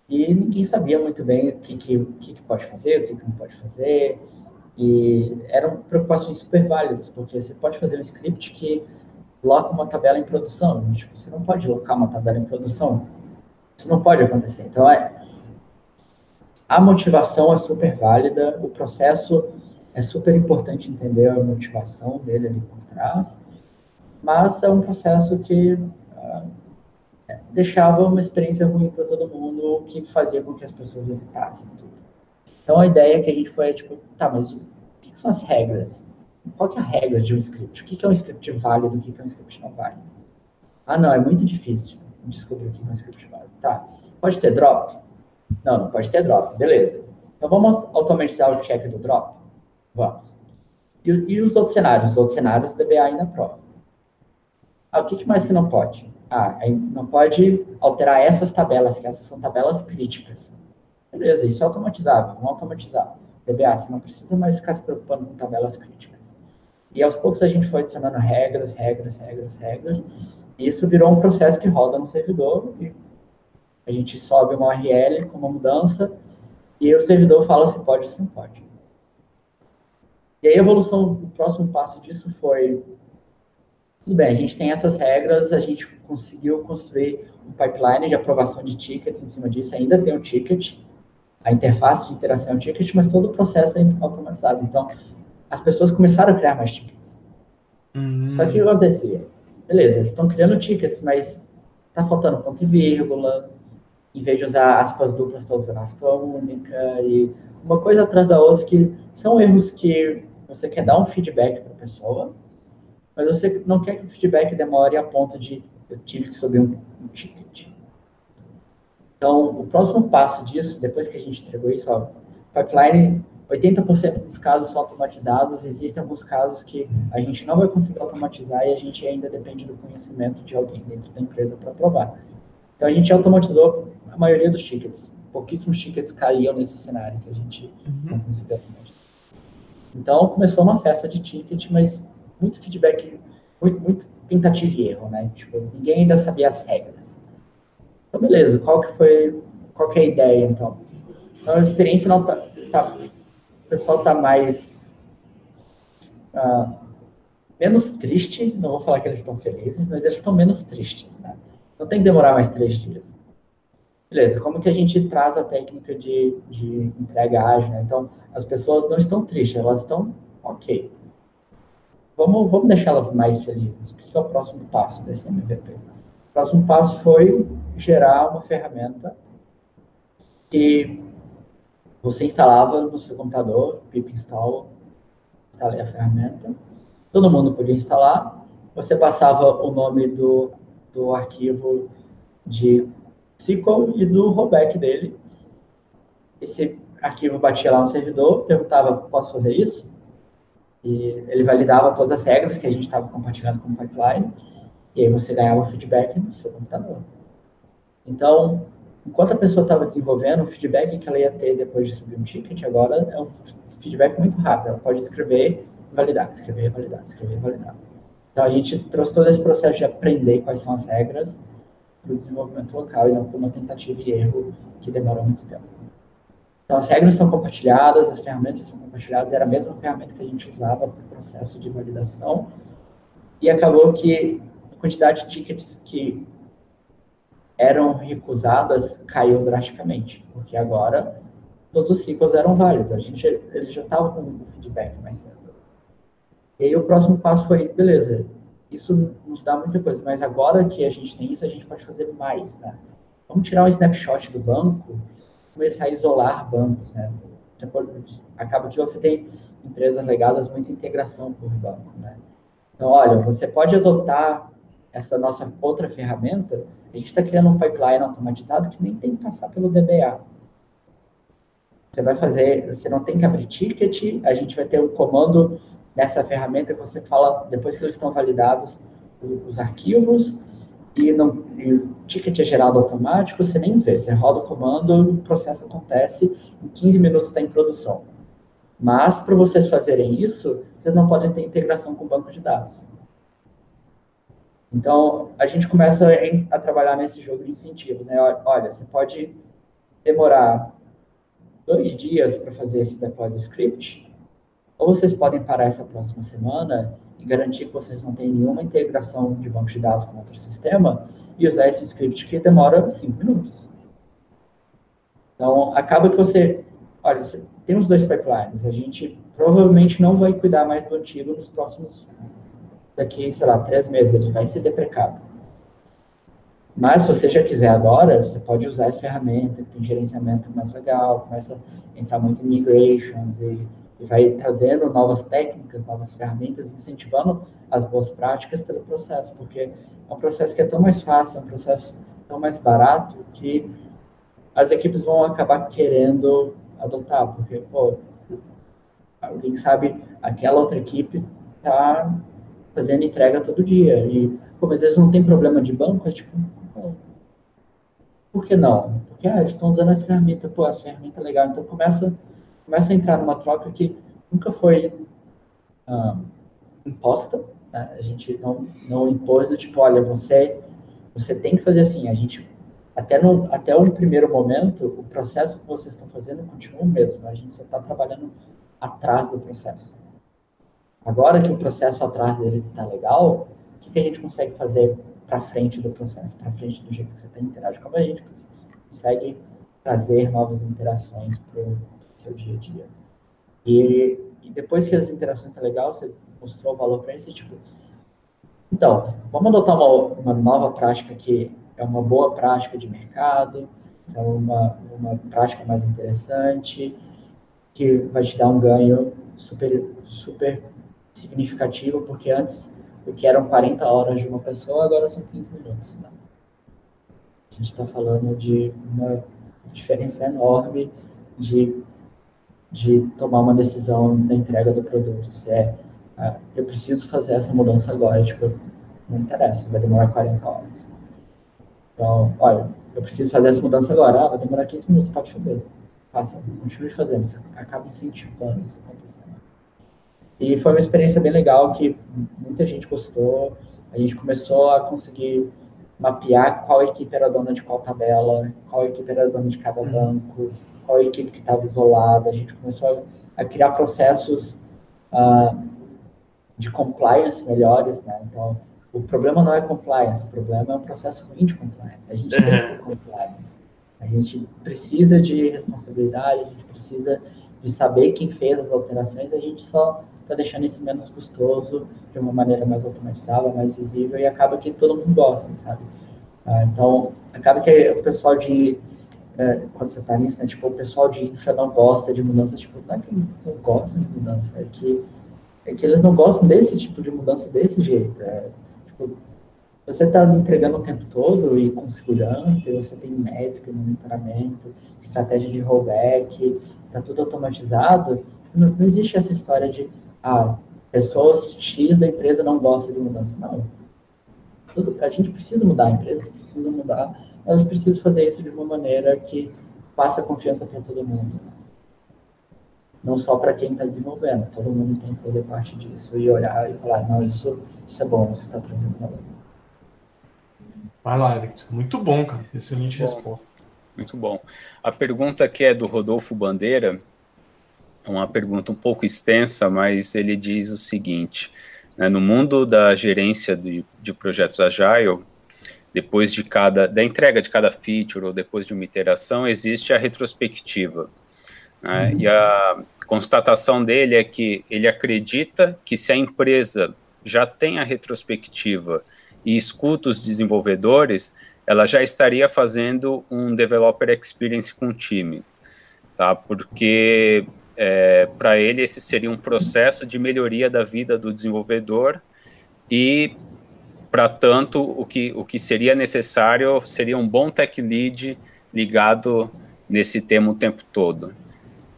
E ninguém sabia muito bem o que, que, que, pode fazer, o que não pode fazer. E eram preocupações super válidas, porque você pode fazer um script que loca uma tabela em produção. Tipo, você não pode locar uma tabela em produção. Isso não pode acontecer. Então, é, a motivação é super válida, o processo é super importante entender a motivação dele ali por trás, mas é um processo que uh, deixava uma experiência ruim para todo mundo, que fazia com que as pessoas evitassem tudo. Então a ideia que a gente foi, tipo, tá, mas o que, são as regras? Qual é a regra de um script? O que, é um script válido, o que, que é um script não válido? Ah, não, é muito difícil descobrir o que é um script válido. Tá, pode ter drop? Não, não pode ter drop. Beleza. Então vamos automatizar o check do drop? Vamos. E, e os outros cenários? Os outros cenários DBA ainda prova. Ah, o que, que mais que não pode? Ah, não pode alterar essas tabelas, que essas são tabelas críticas. Beleza, isso é automatizável, vamos automatizar. DBA, você não precisa mais ficar se preocupando com tabelas críticas. E aos poucos a gente foi adicionando regras, regras, regras, regras. E isso virou um processo que roda no servidor e a gente sobe uma URL com uma mudança e o servidor fala se pode ou se não pode. E aí a evolução, o próximo passo disso foi, tudo bem, a gente tem essas regras, a gente conseguiu construir um pipeline de aprovação de tickets em cima disso, ainda tem o ticket, a interface de interação é ticket, mas todo o processo é automatizado. Então, as pessoas começaram a criar mais tickets. Uhum. Só que o que acontecia? Beleza, estão criando tickets, mas está faltando ponto e vírgula, em vez de usar aspas duplas, estou usando aspa única, e uma coisa atrás da outra, que são erros que você quer dar um feedback para a pessoa, mas você não quer que o feedback demore a ponto de eu tive que subir um, um ticket. Então, o próximo passo disso, depois que a gente entregou isso, ó, pipeline, 80% dos casos são automatizados, existem alguns casos que a gente não vai conseguir automatizar e a gente ainda depende do conhecimento de alguém dentro da empresa para provar. Então, a gente automatizou a maioria dos tickets. Pouquíssimos tickets caíam nesse cenário que a gente uhum. não conseguia automatizar. Então, começou uma festa de ticket, mas muito feedback, muito, muito tentativa e erro, né? Tipo, ninguém ainda sabia as regras. Beleza, qual que foi, qual que é a ideia, então? Então, a experiência não tá, tá o pessoal tá mais, uh, menos triste, não vou falar que eles estão felizes, mas eles estão menos tristes, né? Não tem que demorar mais três dias. Beleza, como que a gente traz a técnica de, de entrega ágil? Né? Então, as pessoas não estão tristes, elas estão ok. Vamos, vamos deixá-las mais felizes. O que é o próximo passo desse MVP? O próximo passo foi gerar uma ferramenta que você instalava no seu computador, pip install, instalei a ferramenta, todo mundo podia instalar, você passava o nome do, do arquivo de SQL e do rollback dele. Esse arquivo batia lá no servidor, perguntava, posso fazer isso? E ele validava todas as regras que a gente estava compartilhando com o pipeline, e aí você ganhava feedback no seu computador. Então, enquanto a pessoa estava desenvolvendo, o feedback que ela ia ter depois de subir um ticket agora é um feedback muito rápido. Ela pode escrever, validar, escrever, validar, escrever, validar. Então, a gente trouxe todo esse processo de aprender quais são as regras para o desenvolvimento local e não para uma tentativa e erro que demora muito tempo. Então, as regras são compartilhadas, as ferramentas são compartilhadas, era a mesma ferramenta que a gente usava para o processo de validação, e acabou que quantidade de tickets que eram recusadas caiu drasticamente, porque agora todos os ciclos eram válidos. A gente ele já estava com feedback mais cedo. E aí o próximo passo foi, beleza, isso nos dá muita coisa, mas agora que a gente tem isso, a gente pode fazer mais, né? Vamos tirar um snapshot do banco, começar a isolar bancos, né? Pode, acaba que você tem empresas legadas muita integração por banco, né? Então, olha, você pode adotar essa nossa outra ferramenta, a gente está criando um pipeline automatizado que nem tem que passar pelo DBA. Você vai fazer, você não tem que abrir ticket, a gente vai ter um comando nessa ferramenta que você fala, depois que eles estão validados, os arquivos, e, não, e o ticket é gerado automático, você nem vê, você roda o comando, o processo acontece, em 15 minutos está em produção. Mas, para vocês fazerem isso, vocês não podem ter integração com o banco de dados. Então, a gente começa a, trabalhar nesse jogo de incentivos. Né? Olha, você pode demorar dois dias para fazer esse deploy do script, ou vocês podem parar essa próxima semana e garantir que vocês não têm nenhuma integração de banco de dados com outro sistema e usar esse script que demora cinco minutos. Então, acaba que você, olha, você tem os dois pipelines, a gente provavelmente não vai cuidar mais do antigo nos próximos, daqui, sei lá, três meses, ele vai ser deprecado. Mas se você já quiser agora, você pode usar essa ferramenta tem gerenciamento mais legal, começa a entrar muito em migrations e, e vai trazendo novas técnicas, novas ferramentas, incentivando as boas práticas pelo processo, porque é um processo que é tão mais fácil, é um processo tão mais barato que as equipes vão acabar querendo adotar, porque, pô, alguém sabe, aquela outra equipe está fazendo entrega todo dia, e, pô, mas eles não tem problema de banco, é tipo, por que não? Porque ah, eles estão usando essa ferramenta, pô, essa ferramenta é legal. Então começa, começa a entrar numa troca que nunca foi um, imposta. Né? A gente não, não impôs do tipo, olha, você, você tem que fazer assim. A gente, até, no, até um primeiro momento, o processo que vocês estão fazendo continua o mesmo. A gente só está trabalhando atrás do processo. Agora que o processo atrás dele está legal, o que, que a gente consegue fazer para frente do processo, para frente do jeito que você está interagindo, como a gente consegue trazer novas interações para o seu dia a dia. E, e, depois que as interações estão tá legal, você mostrou o valor para eles, tipo, então, vamos adotar uma, uma nova prática que é uma boa prática de mercado, é uma, uma prática mais interessante, que vai te dar um ganho super, super significativo, porque antes o que eram 40 horas de uma pessoa, agora são 15 minutos. Né? A gente está falando de uma diferença enorme de, de tomar uma decisão na entrega do produto. Se é, ah, eu preciso fazer essa mudança agora, tipo, não interessa, vai demorar 40 horas. Então, olha, eu preciso fazer essa mudança agora, ah, vai demorar 15 minutos, pode fazer. Faça, continue fazendo, você acaba incentivando isso acontecendo. E foi uma experiência bem legal que muita gente gostou. A gente começou a conseguir mapear qual equipe era dona de qual tabela, qual equipe era dona de cada uhum. banco, qual equipe que estava isolada. A gente começou a, a criar processos uh, de compliance melhores, né? Então, o problema não é compliance, o problema é um processo ruim de compliance. A gente tem que ter compliance. A gente precisa de responsabilidade, a gente precisa de saber quem fez as alterações, a gente só está deixando isso menos custoso, de uma maneira mais automatizada, mais visível, e acaba que todo mundo gosta, sabe? Ah, então, acaba que o pessoal de. É, quando você está nisso, né, tipo, o pessoal de infra não gosta de mudança, tipo, não é que eles não gostam de mudança, é que, é que eles não gostam desse tipo de mudança desse jeito. É, tipo, você está entregando o tempo todo e com segurança, e você tem métrica, monitoramento, estratégia de rollback, está tudo automatizado, não, não existe essa história de ah, pessoas X da empresa não gostam de mudança. Não. Tudo, a gente precisa mudar, a empresa precisa mudar, mas a gente precisa fazer isso de uma maneira que passe confiança para todo mundo. Não só para quem está desenvolvendo, todo mundo tem que fazer parte disso e olhar e falar, não, isso, isso é bom, você está trazendo valor. Vai lá, Alex. Muito bom, cara. Excelente bom. resposta. Muito bom. A pergunta que é do Rodolfo Bandeira, uma pergunta um pouco extensa, mas ele diz o seguinte: Né? No mundo da gerência de, de projetos Agile, depois de cada, da entrega de cada feature ou depois de uma iteração, existe a retrospectiva. Né? Uhum. E a constatação dele é que ele acredita que se a empresa já tem a retrospectiva e escuta os desenvolvedores, ela já estaria fazendo um developer experience com o time, tá? Porque é, para ele esse seria um processo de melhoria da vida do desenvolvedor e para tanto o que o que seria necessário seria um bom tech lead ligado nesse tema o tempo todo.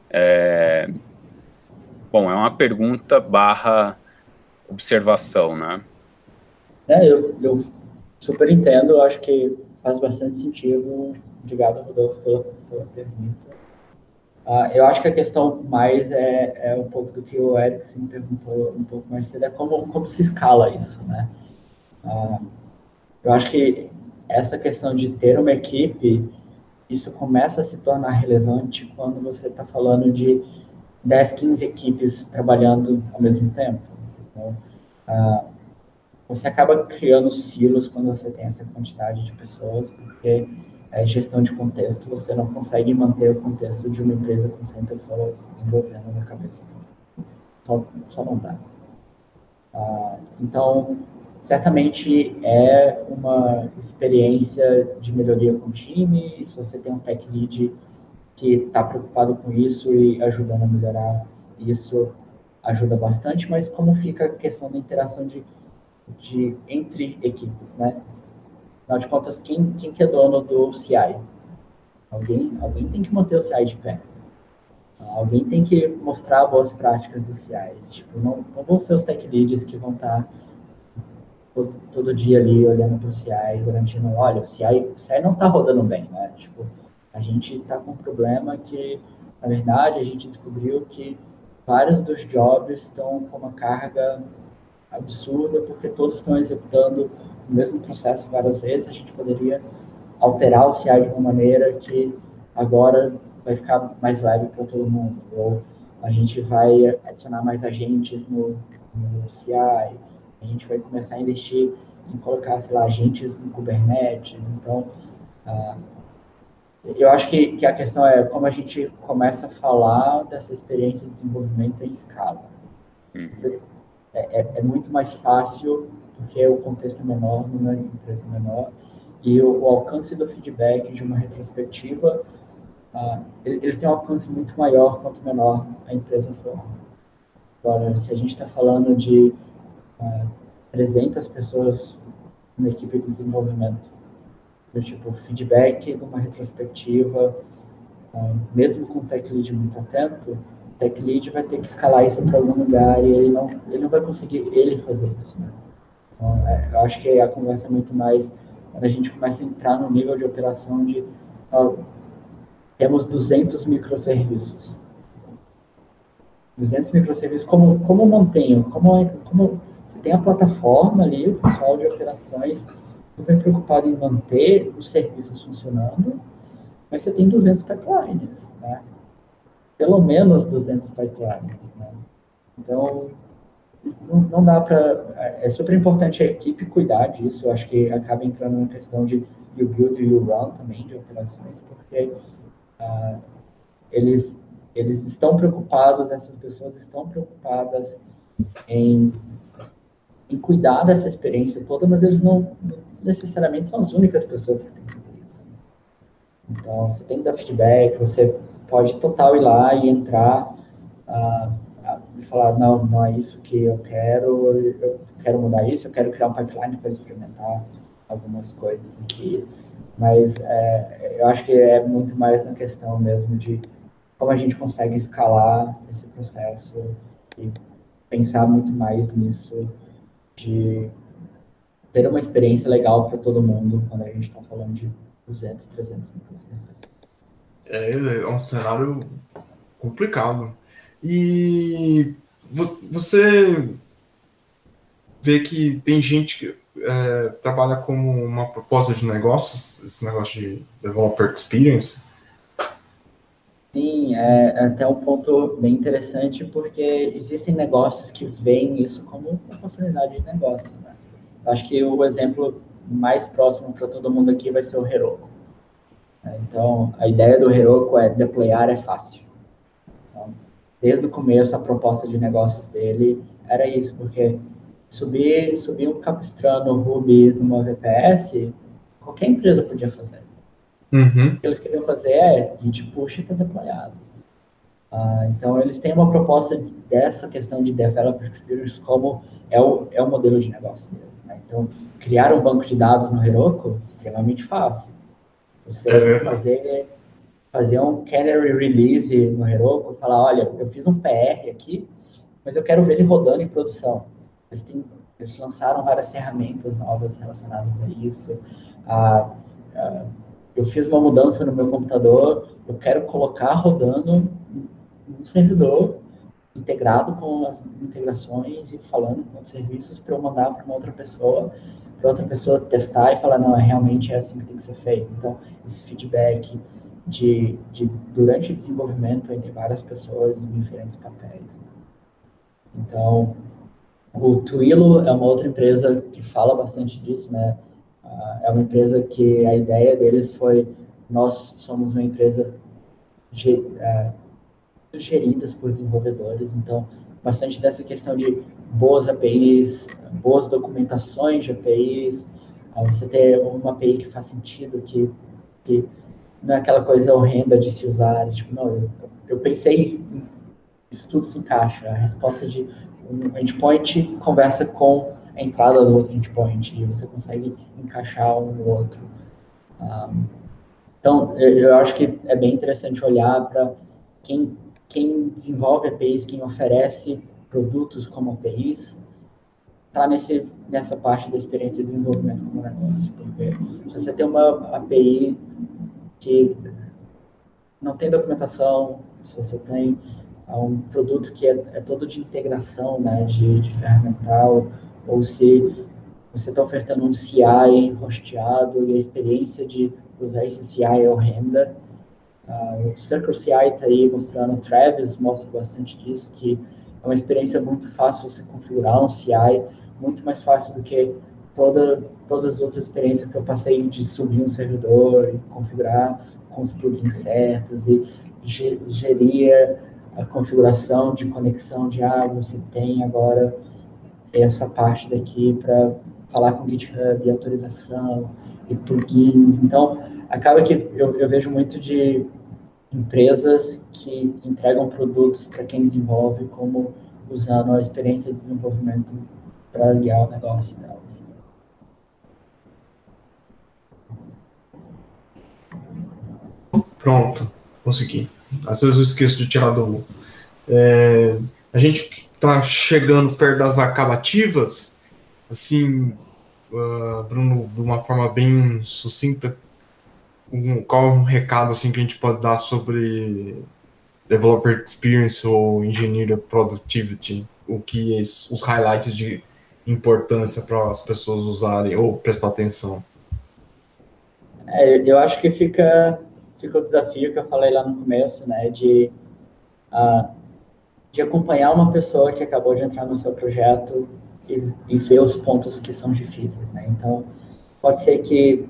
É, bom, é uma pergunta barra observação, né? É, eu, eu super entendo, acho que faz bastante sentido. Obrigado, Rodolfo, pela, pela pergunta. Uh, eu acho que a questão mais é, é um pouco do que o Erickson perguntou um pouco mais cedo, é como, como se escala isso, né? Uh, eu acho que essa questão de ter uma equipe, isso começa a se tornar relevante quando você está falando de 10, 15 equipes trabalhando ao mesmo tempo. Então, uh, você acaba criando silos quando você tem essa quantidade de pessoas, porque é gestão de contexto, você não consegue manter o contexto de uma empresa com 100 pessoas desenvolvendo na cabeça. Só, só não dá. Uh, então, certamente é uma experiência de melhoria com o time, se você tem um tech lead que está preocupado com isso e ajudando a melhorar isso, ajuda bastante, mas como fica a questão da interação de, de entre equipes, né? Afinal de contas, quem, quem que é dono do CI? Alguém, alguém tem que manter o CI de pé. Alguém tem que mostrar boas práticas do CI. Tipo, não, não vão ser os tech leads que vão estar tá todo, todo, dia ali olhando para o CI, garantindo, olha, o CI, o CI não está rodando bem, né? Tipo, a gente está com um problema que, na verdade, a gente descobriu que vários dos jobs estão com uma carga absurda, porque todos estão executando o mesmo processo várias vezes. A gente poderia alterar o CI de uma maneira que agora vai ficar mais leve para todo mundo. Ou a gente vai adicionar mais agentes no, no CI, a gente vai começar a investir em colocar, sei lá, agentes no Kubernetes. Então, uh, eu acho que, que a questão é como a gente começa a falar dessa experiência de desenvolvimento em escala. Uhum. É, é, é, muito mais fácil, porque o contexto é menor, numa empresa menor, e o, o alcance do feedback de uma retrospectiva, uh, ele, ele, tem um alcance muito maior quanto menor a empresa for. Agora, se a gente está falando de uh, 300 pessoas na equipe de desenvolvimento, do tipo feedback de uma retrospectiva, um, mesmo com o tech lead muito atento, o tech lead vai ter que escalar isso para algum lugar e ele não, ele não vai conseguir ele fazer isso. Né? Então, é, eu acho que a conversa é muito mais quando a gente começa a entrar no nível de operação de ó, temos 200 microserviços. 200 microserviços, como, como mantenho? Como, como você tem a plataforma ali, o pessoal de operações super preocupado em manter os serviços funcionando, mas você tem 200 pipelines, né? Pelo menos 200 pipelines, né? Então, não, não dá para... É super importante a equipe cuidar disso, eu acho que acaba entrando na questão de you build e you run também, de operações, porque uh, eles, eles estão preocupados, essas pessoas estão preocupadas em, em cuidar dessa experiência toda, mas eles não, necessariamente são as únicas pessoas que têm que fazer isso. Então, você tem que dar feedback, você pode total ir lá e entrar uh, falar, não, não é isso que eu quero, eu quero mudar isso, eu quero criar um pipeline para experimentar algumas coisas aqui. Mas é, eu acho que é muito mais na questão mesmo de como a gente consegue escalar esse processo e pensar muito mais nisso de ter uma experiência legal para todo mundo quando a gente está falando de 200, 300 mil É, é um cenário complicado. E você vê que tem gente que é, trabalha como uma proposta de negócios, esse negócio de developer experience, Sim, é, é até um ponto bem interessante, porque existem negócios que veem isso como uma oportunidade de negócio. Né? Acho que o exemplo mais próximo para todo mundo aqui vai ser o Heroku. É, então, a ideia do Heroku é deployar é fácil. Então, desde o começo, a proposta de negócios dele era isso, porque subir, subir um capistrano Ruby numa VPS, qualquer empresa podia fazer. Uhum. O que eles queriam fazer é Git push e está deployado. Ah, então, eles têm uma proposta dessa questão de developer experience como é o, é o modelo de negócio deles. Né? Então, criar um banco de dados no Heroku, extremamente fácil. Você é fazer, fazer um canary release no Heroku, falar, olha, eu fiz um PR aqui, mas eu quero ver ele rodando em produção. Eles, eles lançaram várias ferramentas novas relacionadas a isso. Ah, ah, eu fiz uma mudança no meu computador, eu quero colocar rodando um servidor integrado com as integrações e falando com os serviços para eu mandar para uma outra pessoa, para outra pessoa testar e falar, não, é realmente é assim que tem que ser feito. Então, esse feedback de, de durante o desenvolvimento entre várias pessoas em diferentes papéis. Então, o Twillo é uma outra empresa que fala bastante disso, né? Ah, é uma empresa que a ideia deles foi nós somos uma empresa é, geridas por desenvolvedores, então bastante dessa questão de boas APIs, boas documentações de APIs, ah, você ter uma API que faz sentido, que, que não é aquela coisa horrenda de se usar, tipo, não, eu, eu pensei, isso tudo se encaixa, a resposta de um endpoint conversa com a entrada do outro endpoint e você consegue encaixar um no outro. Um, então, eu, eu acho que é bem interessante olhar para quem quem desenvolve APIs, quem oferece produtos como APIs, está nessa parte da experiência de desenvolvimento como negócio. Porque se você tem uma API que não tem documentação, se você tem ah, um produto que é, é todo de integração, né, de, de ferramental, ou se você está ofertando um CI rosteado e a experiência de usar esse CI é horrenda, Uh, o Circle CI está aí mostrando, o Travis mostra bastante disso, que é uma experiência muito fácil você configurar um CI, muito mais fácil do que toda, todas as outras experiências que eu passei de subir um servidor e configurar com os plugins certos e gerir a configuração de conexão de água, você tem agora essa parte daqui para falar com o GitHub, autorização e plugins. Então, acaba que eu, eu vejo muito de empresas que entregam produtos para quem desenvolve, como usando a experiência de desenvolvimento para guiar o negócio delas. Pronto, consegui. Às vezes eu esqueço de tirar do. É, a gente está chegando perto das acabativas, assim, uh, Bruno, de uma forma bem sucinta, um, qual é um recado assim que a gente pode dar sobre developer experience ou engineer productivity? O que é os highlights de importância para as pessoas usarem ou prestar atenção? É, eu acho que fica, fica o desafio que eu falei lá no começo, né, de, uh, de acompanhar uma pessoa que acabou de entrar no seu projeto e, e ver os pontos que são difíceis, né? Então, pode ser que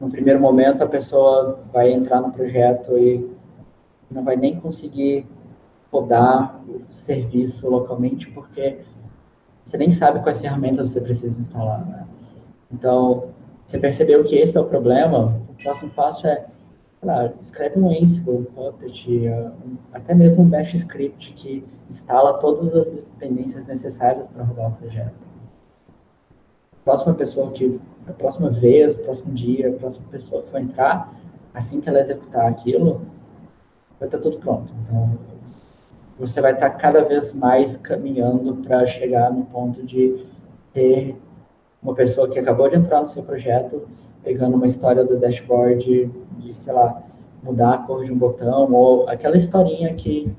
no primeiro momento a pessoa vai entrar no projeto e não vai nem conseguir rodar o serviço localmente porque você nem sabe quais ferramentas você precisa instalar. Né? Então, você percebeu que esse é o problema, o próximo passo é, escreve um Ansible, um Puppet, até mesmo um Bash script que instala todas as dependências necessárias para rodar o projeto. Próxima pessoa que a próxima vez, próximo dia, a próxima pessoa que for entrar, assim que ela executar aquilo, vai estar tudo pronto. Então, você vai estar cada vez mais caminhando para chegar no ponto de ter uma pessoa que acabou de entrar no seu projeto, pegando uma história do dashboard de, sei lá, mudar a cor de um botão, ou aquela historinha que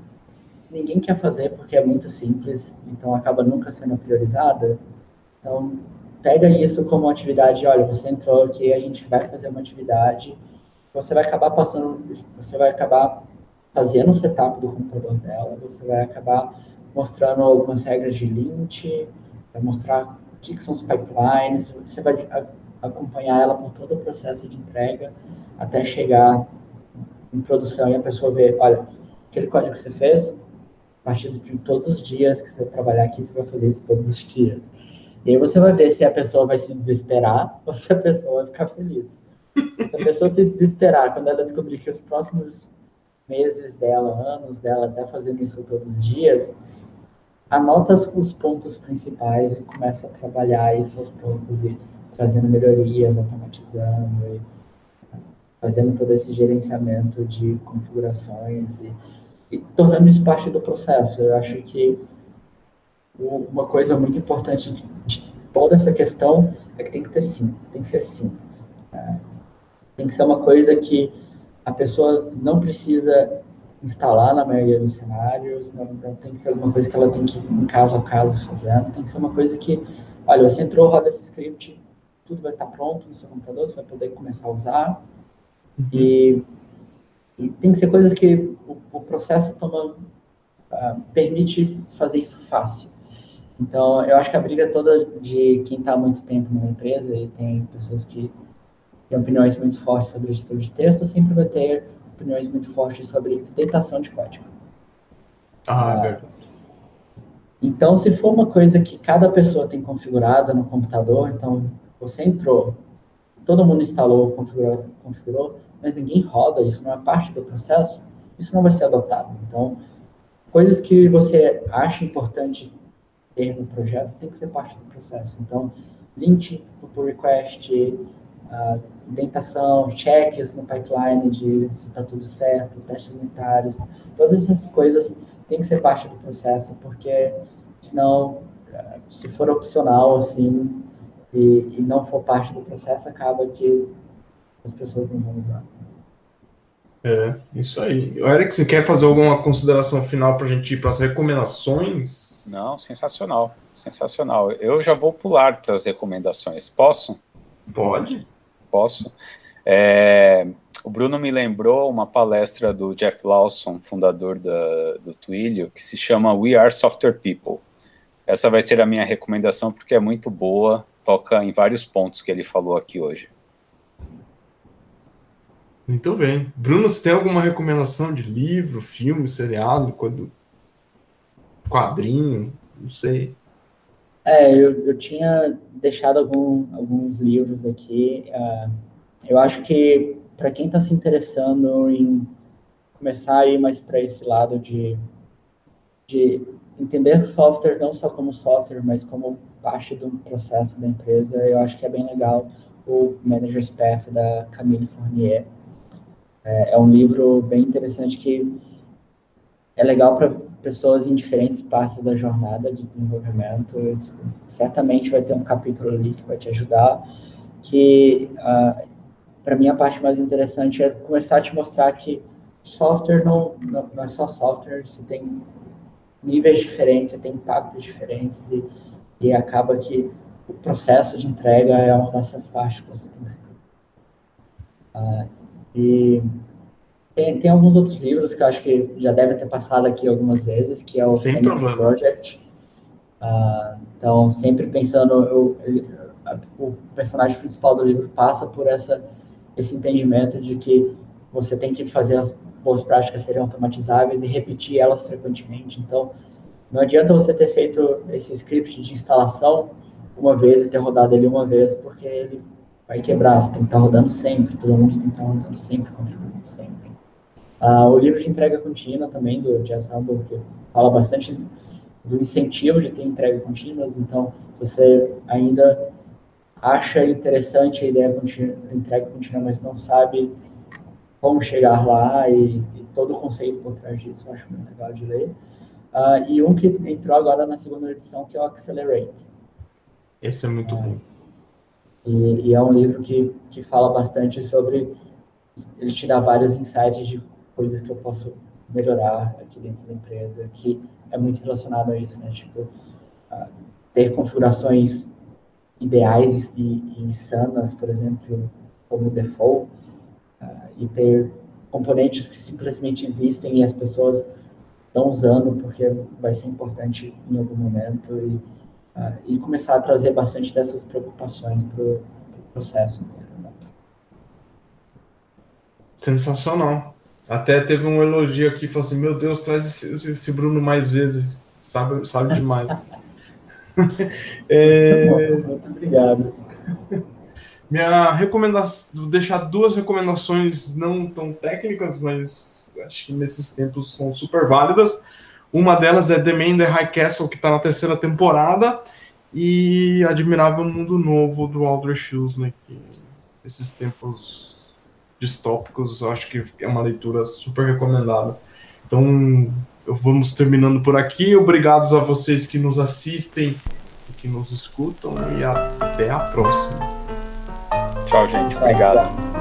ninguém quer fazer porque é muito simples, então acaba nunca sendo priorizada. Então, pega isso como atividade, olha, você entrou aqui, a gente vai fazer uma atividade, você vai acabar passando, você vai acabar fazendo o setup do computador dela, você vai acabar mostrando algumas regras de lint, vai mostrar o que, que são os pipelines, você vai acompanhar ela por todo o processo de entrega até chegar em produção e a pessoa ver, olha, aquele código que você fez, a partir de todos os dias que você trabalhar aqui, você vai fazer isso todos os dias. E aí você vai ver se a pessoa vai se desesperar ou se a pessoa vai ficar feliz. Se a pessoa se desesperar quando ela descobrir que os próximos meses dela, anos dela, está fazendo isso todos os dias, anota os pontos principais e começa a trabalhar isso aos poucos e trazendo melhorias, automatizando e fazendo todo esse gerenciamento de configurações e, e tornando isso parte do processo. Eu acho que uma coisa muito importante de, de toda essa questão é que tem que ser simples, tem que ser simples. Né? Tem que ser uma coisa que a pessoa não precisa instalar na maioria dos cenários, não, não, tem que ser alguma coisa que ela tem que em caso a caso fazendo, tem que ser uma coisa que, olha, você entrou, roda esse script, tudo vai estar pronto no seu computador, você vai poder começar a usar. E, e, tem que ser coisas que o, o processo toma, uh, permite fazer isso fácil. Então, eu acho que a briga toda de quem está há muito tempo numa empresa e tem pessoas que tem opiniões muito fortes sobre editor de texto, sempre vai ter opiniões muito fortes sobre datação de código. Ah, é verdade. Então, se for uma coisa que cada pessoa tem configurada no computador, então você entrou, todo mundo instalou, configurou, configurou, mas ninguém roda, isso não é parte do processo, isso não vai ser adotado. Então, coisas que você acha importante ter no projeto tem que ser parte do processo. Então, link para pull request, uh, indentação, checks no pipeline de se está tudo certo, testes unitários, todas essas coisas têm que ser parte do processo, porque senão, se for opcional, assim, e, e não for parte do processo, acaba que as pessoas não vão usar. É, isso aí. Eric, você quer fazer alguma consideração final para a gente ir para as recomendações? Não, sensacional, sensacional. Eu já vou pular para as recomendações. Posso? Pode posso. É, o Bruno me lembrou uma palestra do Jeff Lawson, fundador da, do Twilio, que se chama We Are Software People. Essa vai ser a minha recomendação porque é muito boa, toca em vários pontos que ele falou aqui hoje. Muito bem. Bruno, você tem alguma recomendação de livro, filme, seriado, quadrinho? Não sei. É, eu, eu tinha deixado algum, alguns livros aqui. Uh, eu acho que para quem está se interessando em começar a ir mais para esse lado de, de entender software não só como software, mas como parte do processo da empresa, eu acho que é bem legal o Manager's Path da Camille Fournier. É, é um livro bem interessante que é legal para pessoas em diferentes partes da jornada de desenvolvimento. Certamente vai ter um capítulo ali que vai te ajudar. Que, uh, para mim, a parte mais interessante é começar a te mostrar que software não, não, não é só software, você tem níveis diferentes, você tem impactos diferentes e, e acaba que o processo de entrega é uma dessas partes que você tem que. Uh, e tem, tem alguns outros livros que eu acho que já devem ter passado aqui algumas vezes, que é o Sem Project. Uh, então, sempre pensando, eu, ele, o personagem principal do livro passa por essa, esse entendimento de que você tem que fazer as boas práticas serem automatizáveis e repetir elas frequentemente. Então, não adianta você ter feito esse script de instalação uma vez e ter rodado ele uma vez, porque ele vai quebrar. Você tem que estar rodando sempre, todo mundo tem que estar rodando sempre, contribuindo sempre. Uh, o livro de entrega contínua também, do Jess Humble, que fala bastante do incentivo de ter entrega contínua. Então, se você ainda acha interessante a ideia de entrega contínua, mas não sabe como chegar lá e, e, todo o conceito por trás disso, eu acho muito legal de ler. Uh, e um que entrou agora na segunda edição, que é o Accelerate. Esse é muito uh, bom. E, e, é um livro que, que fala bastante sobre. Ele te dá vários insights de coisas que eu posso melhorar aqui dentro da empresa, que é muito relacionado a isso, né? Tipo, ter configurações ideais e, e, insanas, por exemplo, como default, uh, e ter componentes que simplesmente existem e as pessoas estão usando porque vai ser importante em algum momento e, uh, e começar a trazer bastante dessas preocupações para o pro processo inteiro. Né? Sensacional. Até teve um elogio aqui, falou assim, meu Deus, traz esse, esse Bruno mais vezes, sabe, sabe demais. é... Muito obrigado. Minha recomendação, vou deixar duas recomendações não tão técnicas, mas acho que nesses tempos são super válidas. Uma delas é The Man the High Castle, que está na terceira temporada, e Admirável Mundo Novo do Aldrich Huxley, que esses tempos distópicos, acho que é uma leitura super recomendada. Então, vamos terminando por aqui. Obrigados a vocês que nos assistem e que nos escutam, e até a próxima. Tchau, gente. Obrigado.